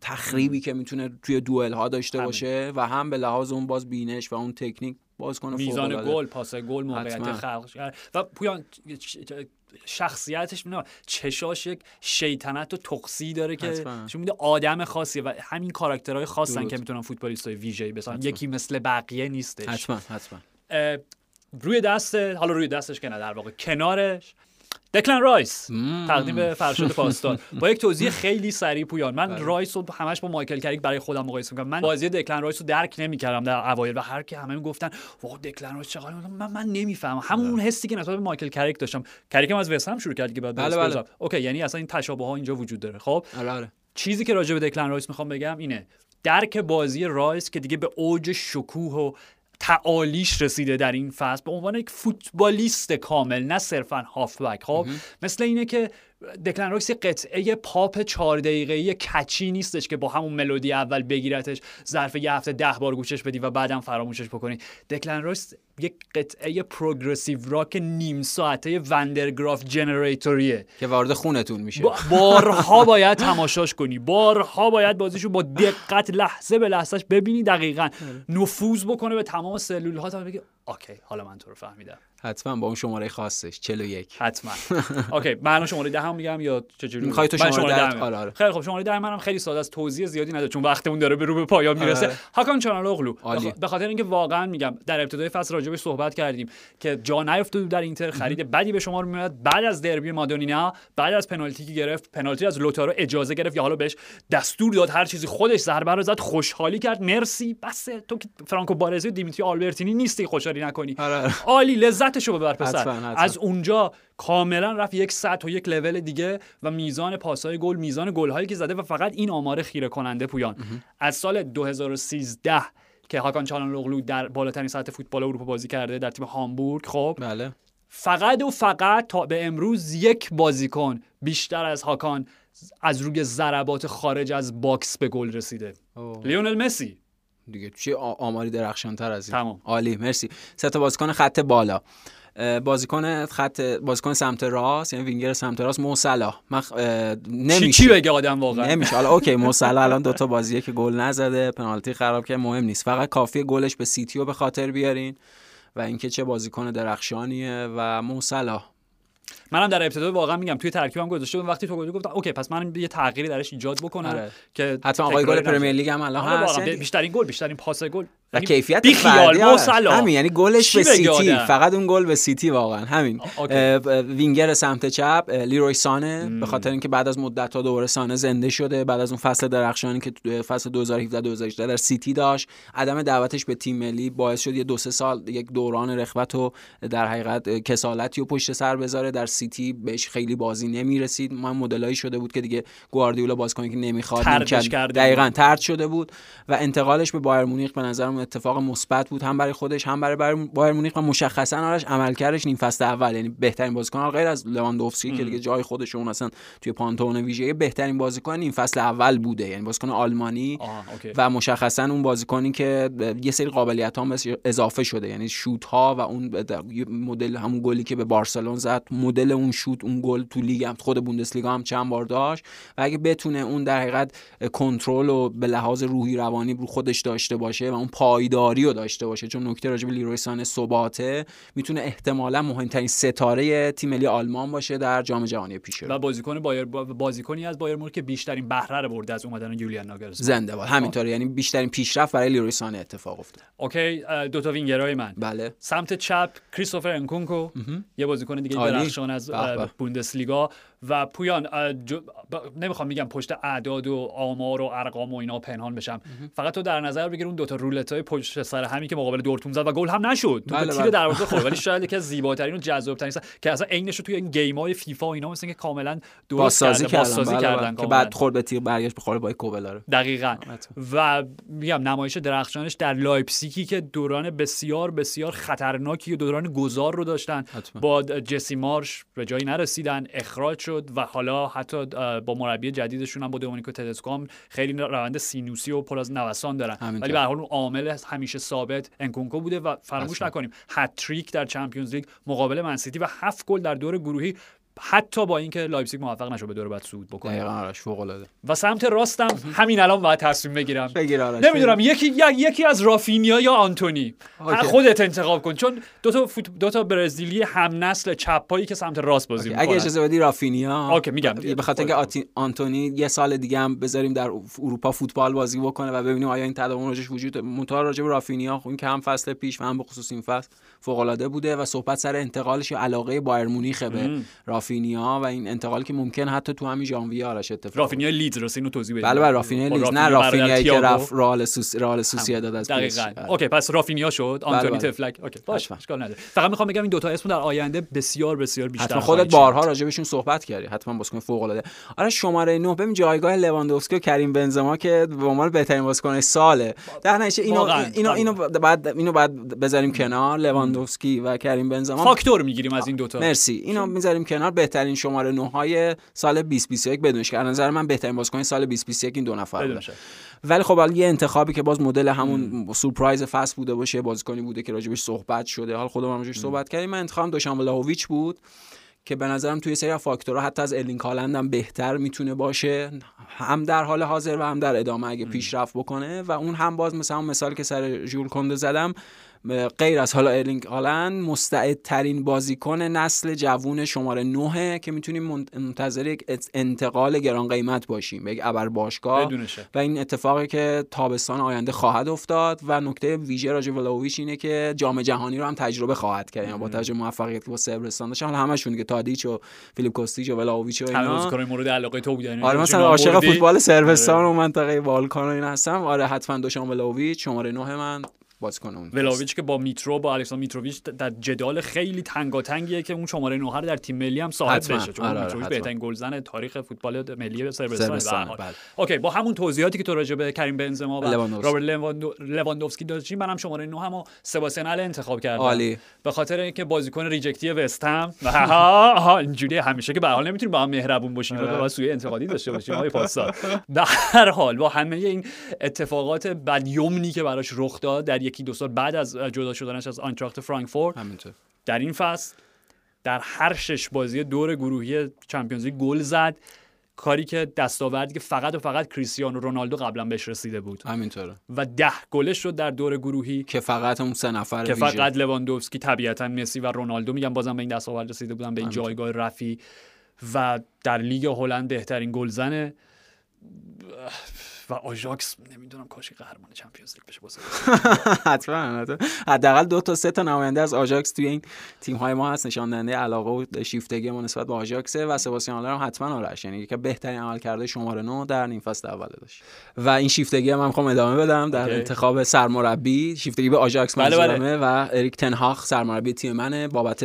تخریبی که می‌تونه توی دوئل ها داشته باشه و هم به لحاظ اون باز بینش و اون تکنیک باز کنه میزان گل پاس گل موقعیت خلق. و پویان شخصیتش نه چشاش یک شیطنت و تقصی داره که چون میده آدم خاصیه و همین کاراکترهای خاصن که می‌تونن فوتبالیستای ویژه‌ای بسازن. یکی مثل بقیه نیستش. حتما حتما. روی دست حالا روی دستش که نه در واقع کنارش. دکلن رایس. تقدیم به فرشاد پاستان با یک توضیح خیلی سریع پویان. من بله. رایس رو همش با مایکل کریک برای خودم مقایسه می‌کنم. من بازی دکلن رایس رو درک نمی‌کردم در اوایل و هر کی همه می‌گفتن wow دکلن رایس چقدر من من نمی‌فهمم. همون بله. حسی که نسبت به مایکل کریک داشتم. کریک هم از وستهام شروع کرد که بعد بله بله. okay یعنی اصلا این تشابه ها اینجا وجود داره. خب؟ آره آره. چیزی که راجع به دکلن رایس می‌خوام بگم اینه. درک بازی رایس که دیگه به اوج شکوه و تعالیش رسیده در این فصل به عنوان یک فوتبالیست کامل نه صرفا هافبک. خب مثل اینه که دکلن رایس یه قطعه پاپ چهار دقیقه‌ای catchy نیستش که با همون ملودی اول بگیرتش ظرف یه هفته ده بار گوشش بدی و بعدم فراموشش بکنی. دکلن رایس یک قطعه progressive rock نیم ساعته وندرگراف جنریتوریه. که وارد خونتون میشه. بارها باید تماشاش کنی. بارها باید بازیشو با دقت لحظه به لحظهش ببینی دقیقا. آره. نفوذ بکنه به تمام سلول ها تا بگی okay حالا من تو رو فهمیدم. حتما با اون شماره خاصش 41 حتما. اوکی من شماره ده هم میگم یا چجوری؟ می‌خوای تو شماره, ده آره آره. خیلی خب شماره ده منم خیلی ساده از توضیح زیادی نداره چون وقتمون داره به رو به پایان می‌رسه. آره. هاکان چانالوغلو به خاطر اینکه واقعا میگم در ابتدای فصل راجبش صحبت کردیم که جا نیفتاد در اینتر خرید بدی به شما رو میاد بعد از دربی مادونینا بعد از پنالتی که گرفت پنالتی از لوتارو اجازه گرفت. یا حالا بهش دستور داد هر چیزی خودش ضربه رو زد خوشحالی کرد. مرسی بس. تو که فرانکو بارزی و دیمیتری آلبرتینی نیستی خوشحالی نکنی. آره. عالی لذتشو ببر پسر. از اونجا کاملا رفت یک سطح و یک لول دیگه و میزان پاسهای گل میزان گل هایی که زده و فقط این آمار خیره کننده پویان از سال 2013 که هاکان چالانلوغلو در بالاترین سطح فوتبال اروپا بازی کرده در تیم هامبورگ خب بله. فقط و فقط تا به امروز یک بازیکن بیشتر از هاکان از روی ضربات خارج از box به گل رسیده. لیونل مسی. دیگه. چه آماری درخشان تر از این. تمام. عالی مرسی. سه تا بازیکن خط بالا. بازیکن خط بازیکن سمت راست یعنی وینگر سمت راست مو صلاح من نمیشه. چی بگه آدم واقعا؟ نمیشه. حالا okay مو صلاح الان دو تا بازیه که گل نزده پنالتی خراب که مهم نیست. فقط کافیه گلش به سیتیو به خاطر بیارین و اینکه چه بازیکن درخشانیه و مو صلاح منم در ابتدا واقعا میگم توی ترکیبم گذاشته بودم وقتی تو گفتی گفتم okay پس من یه تغییری درش ایجاد بکنم آره. که حتما آقای گل پریمیر لیگ هم الان آره، هست. بیشترین گل بیشترین پاس گل. و یعنی کیفیت فردی همین یعنی گلش به سیتی؟ فقط اون گل به سیتی واقعا. همین. وینگر سمت چپ لیروی سانه به خاطر اینکه بعد از مدت ها دوباره سانه زنده شده بعد از اون فصل درخشانی که فصل 2017 2018 در سیتی داشت عدم دعوتش به تیم ملی باعث شد یه دو سه سال یک دوران رخوت و در حقیقت کسالتی و پشت سر بذاره در سیتی بهش خیلی بازی نمی‌رسید. ما مدلایی شده بود که دیگه گواردیولا بازیکنی که نمی‌خواد. دقیقاً ترد شده بود و انتقالش به بایر مونیخ به نظرم اتفاق مثبت بود هم برای خودش هم برای بایر مونیخ و مشخصا آرش عملکردش نیم فصل اول. یعنی بهترین بازیکن غیر از لواندوفسکی که دیگه جای خودش اون اصلا توی پانتون ویژه بهترین بازیکن نیم فصل اول بوده. یعنی بازیکن آلمانی و مشخصا اون بازیکنی که یه سری قابلیت ها اضافه شده. یعنی شوت ها و اون مدل همون گلی که به بارسلون زد مدل اون شوت اون گل تو لیگ هم خود بوندسلیگا هم چند بار داشت. و اگه بتونه اون در حقیقت کنترل و به لحاظ روحی روانی رو خودش داشته باشه و اون پایداری رو داشته باشه چون نکته راجع به لیروی سانه ثباته می‌تونه احتمالا مهمترین ستاره تیم ملی آلمان باشه در جام جهانی پیش و بازیکن بایرن بازیکنی از بایرن که بیشترین بهره رو برده از اومدن یولیان ناگلزمن زنده باد. همینطوره. یعنی بیشترین پیشرفت برای لیروی سانه اتفاق افتاد. okay دو تا وینگرای من. بله. سمت چپ کریستوفر انکونکو. یه بازیکن دیگه درخشان از بوندسلیگا. و پویان نمی‌خوام میگم پشت اعداد و آمار و ارقام و اینا پنهان بشم. فقط تو در نظر بگیر اون دوتا رولت های پشت سر همین که مقابل دورتموند زد و گل هم نشد. تو بله تیر بله. دروازه خورد. ولی شاید یکی از زیباترین و جذابترین که اصلا عینش رو توی این game های فیفا و اینا مثل که کاملا درست بازسازی کردن, بله کردن که بعد خورد به تیر برگشت بخوره با کوبل دقیقاً. و میگم نمایش درخشانش در لایپزیگی که دوران بسیار بسیار خطرناکی و دوران گذار رو داشتن. با جسی مارش به جایی نرسیدن. اخراج شد. و حالا حتی با مربی جدیدشون هم با دومنیکو تدسکو هم خیلی روند سینوسی و پر از نوسان دارن. ولی به هر حال عامل همیشه ثابت انکونکو بوده و فراموش نکنیم. هت‌تریک در چمپیونز لیگ مقابل منسیتی و هفت گل در دور گروهی حتی با اینکه لایپزیگ موفق نشد به دور بعد صعود بکنه. دقیقاً فوق العاده و سمت راستم همین الان باید تصمیم بگیرم. نمی‌دونم یکی یکی از رافینیا یا آنتونی. خودت انتخاب کن چون دو تا فوت... دو تا برزیلی هم نسل چپایی که سمت راست بازی می‌کنن اگه اجازه بدی رافینیا. okay میگم. به خاطر اینکه آنتونی یه سال دیگه هم بذاریم در اروپا فوتبال بازی بکنه و ببینیم آیا این تداوم راجش وجود مونتا راجع به رافینیا خب این که هم فصل پیش و هم به خصوص این فصل فوق العاده بوده و صحبت سر انتقالش و علاقه بایرن مونیخ به رافینیا و این انتقال که ممکن حتی تو همین ژانویه آرش اتفاق رافینیا لیدز رو اینو توضیح بدید. بله بله رافینیا لیدز. نه رافینیا که رفت رئال سوس رئال سوسییداد از دقیقاً. okay پس رافینیا شد. بله، آنتونی بله. طفلک. okay باش اشکال نداره. فقط می‌خوام بگم این دو تا اسم در آینده بسیار بسیار بیشتر حتما. خودت بارها راجع بهشون صحبت کردی. حتما بازیکن فوق العاده آره شماره 9 ببین جایگاه لواندوفسکی و کریم بنزما که به عنوان بهترین بازیکن ساله. در نتیجه اینو اینو اینو بعد اینو بعد بذاریم کنار. لواندوفسکی و کریم بنزما. فاکتور می‌گیریم از این دوتا. مرسی. اینو می‌ذاریم کنار. بهترین شماره 9 های سال 2021 بدونش که نظر من بهترین بازیکن سال 2021 این دو نفر بودن ولی خب حالا یه انتخابی که باز مدل همون سورپرایز فصل بوده باشه بازیکنی بوده که راجبش صحبت شده. حال خودم راجبش صحبت کردیم. من انتخابم دوشان ولاهویچ بود که به نظرم توی سری فاکتورها حتی از ارلینگ هالند هم بهتر می‌تونه باشه. هم در حال حاضر و هم در ادامه اگه پیشرفت بکنه. و اون هم باز مثلا مثال که سر ژول کونده زدم غیر از حالا ارلینگ هالند مستعد ترین بازیکن نسل جوون شماره 9 که می‌تونیم منتظر یک انتقال گران قیمت باشیم. به یک ابر باشگاه. و این اتفاقی که تابستان آینده خواهد افتاد و نکته ویژه راجع ولاهویچ اینه که جام جهانی رو هم تجربه خواهد کرد. یعنی با توجه موفقیت که با سربستان داشت. حالا همشون که تادیچ و فیلیپ کوستیچ و ولاهویچ و اینا. مورد علاقه تو بودن. آره مثلا عاشق فوتبال سربستان و منطقه بالکان و این هستم. آره حتما دوشان ولاهویچ شماره 9 من. بازیکن اون ولاهویچ که با میترو با الکساندر میتروویچ در جدال خیلی تنگاتنگیه که اون شماره 9 در تیم ملی هم صاحب بشه. چون آره میتروویچ بهترین گلزن تاریخ فوتبال ملی سربستان. بله. okay با همون توضیحاتی که تو راجع به کریم بنزما و رابرت لواندوفسکی داشتی منم شماره 9 همون سباستین هالر انتخاب کردم. عالی. به خاطر اینکه بازیکن reject ی وست هم. ها اینجوری همیشه که به حال نمی‌تونیم با هم مهربون باشیم و با سوی انتقادی داشته باشیم آقای پاسدار. در هر حال با همه این اتفاقات بدیمنی که براش رخ داد در یکی دو سال بعد از جدا شدنش از آینتراخت فرانکفورت. در این فصل در هر شش بازی دور گروهی چمپیونز گل زد. کاری که دستاوردی که فقط و فقط کریستیانو رونالدو قبلا بهش رسیده بود. همینطوره. و ده گلش شد در دور گروهی که فقط اون سه نفر که فقط لواندوفسکی طبیعتا مسی و رونالدو میگن بازم به این دستاورد رسیده بودن به این جایگاه رفیع. و در لیگ هلند بهترین گلزنه و آژاکس نمی‌دونم کاشکی قهرمان چمپیونز لیگ بشه واسه حتما حداقل دو تا سه تا نماینده از آژاکس توی این تیم های ما هست. نشان دهنده علاقه و شیفتگی ما نسبت به آژاکس و سباستیان هم حتما آرش یعنی که بهترین عمل کرده شماره 9 در نیم فصل اول داشت. و این شیفتگی هم می‌خوام ادامه بدم در انتخاب سرمربی. شیفتگی به آژاکس بله بله. و اریک تنهاخ سرمربی تیم منه. بابت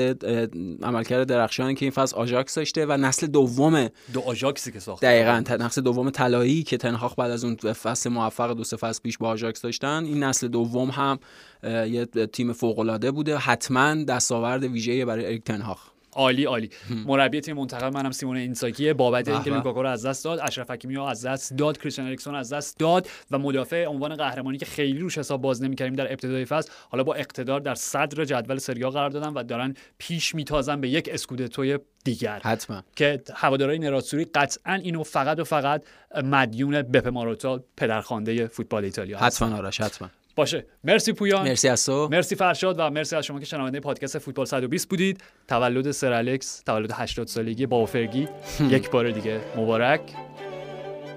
عملکرد درخشانی که این فصل آژاکس داشته و نسل دوم دو آژاکسی که ساخته. دقیقاً نسل دوم طلایی که تنهاخ بعد از اون فصل موفق دو سه فصل پیش با آژاکس داشتن. این نسل دوم هم یه تیم فوق العاده بوده. حتما دستاورد ویژه‌ای برای اریک تنهاخ عالی عالی. مربی تیم منتخب منم سیمون اینزاگیه. بابت اینکه لوکاکو رو از دست داد اشرف حکیمی رو از دست داد کریستیان اریکسون از دست داد و مدافع عنوان قهرمانی که خیلی روش حساب باز نمی‌کردیم در ابتدای فصل حالا با اقتدار در صدر جدول سری آ قرار دادن و دارن پیش میتازن به یک اسکودتوی دیگر. حتما. که هوادارهای نراتزوری قطعا اینو فقط و فقط مدیون بپه ماروتا پدرخوانده فوتبال ایتالیا حتما آرش حتما. باشه. مرسی پویان. مرسی از تو مرسی فرشاد و مرسی از شما که شنونده پادکست فوتبال 120 بودید. تولد سر الکس تولد 80 سالگی با فرگی یک بار دیگه. مبارک.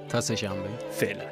تا سه شنبه. فعلا.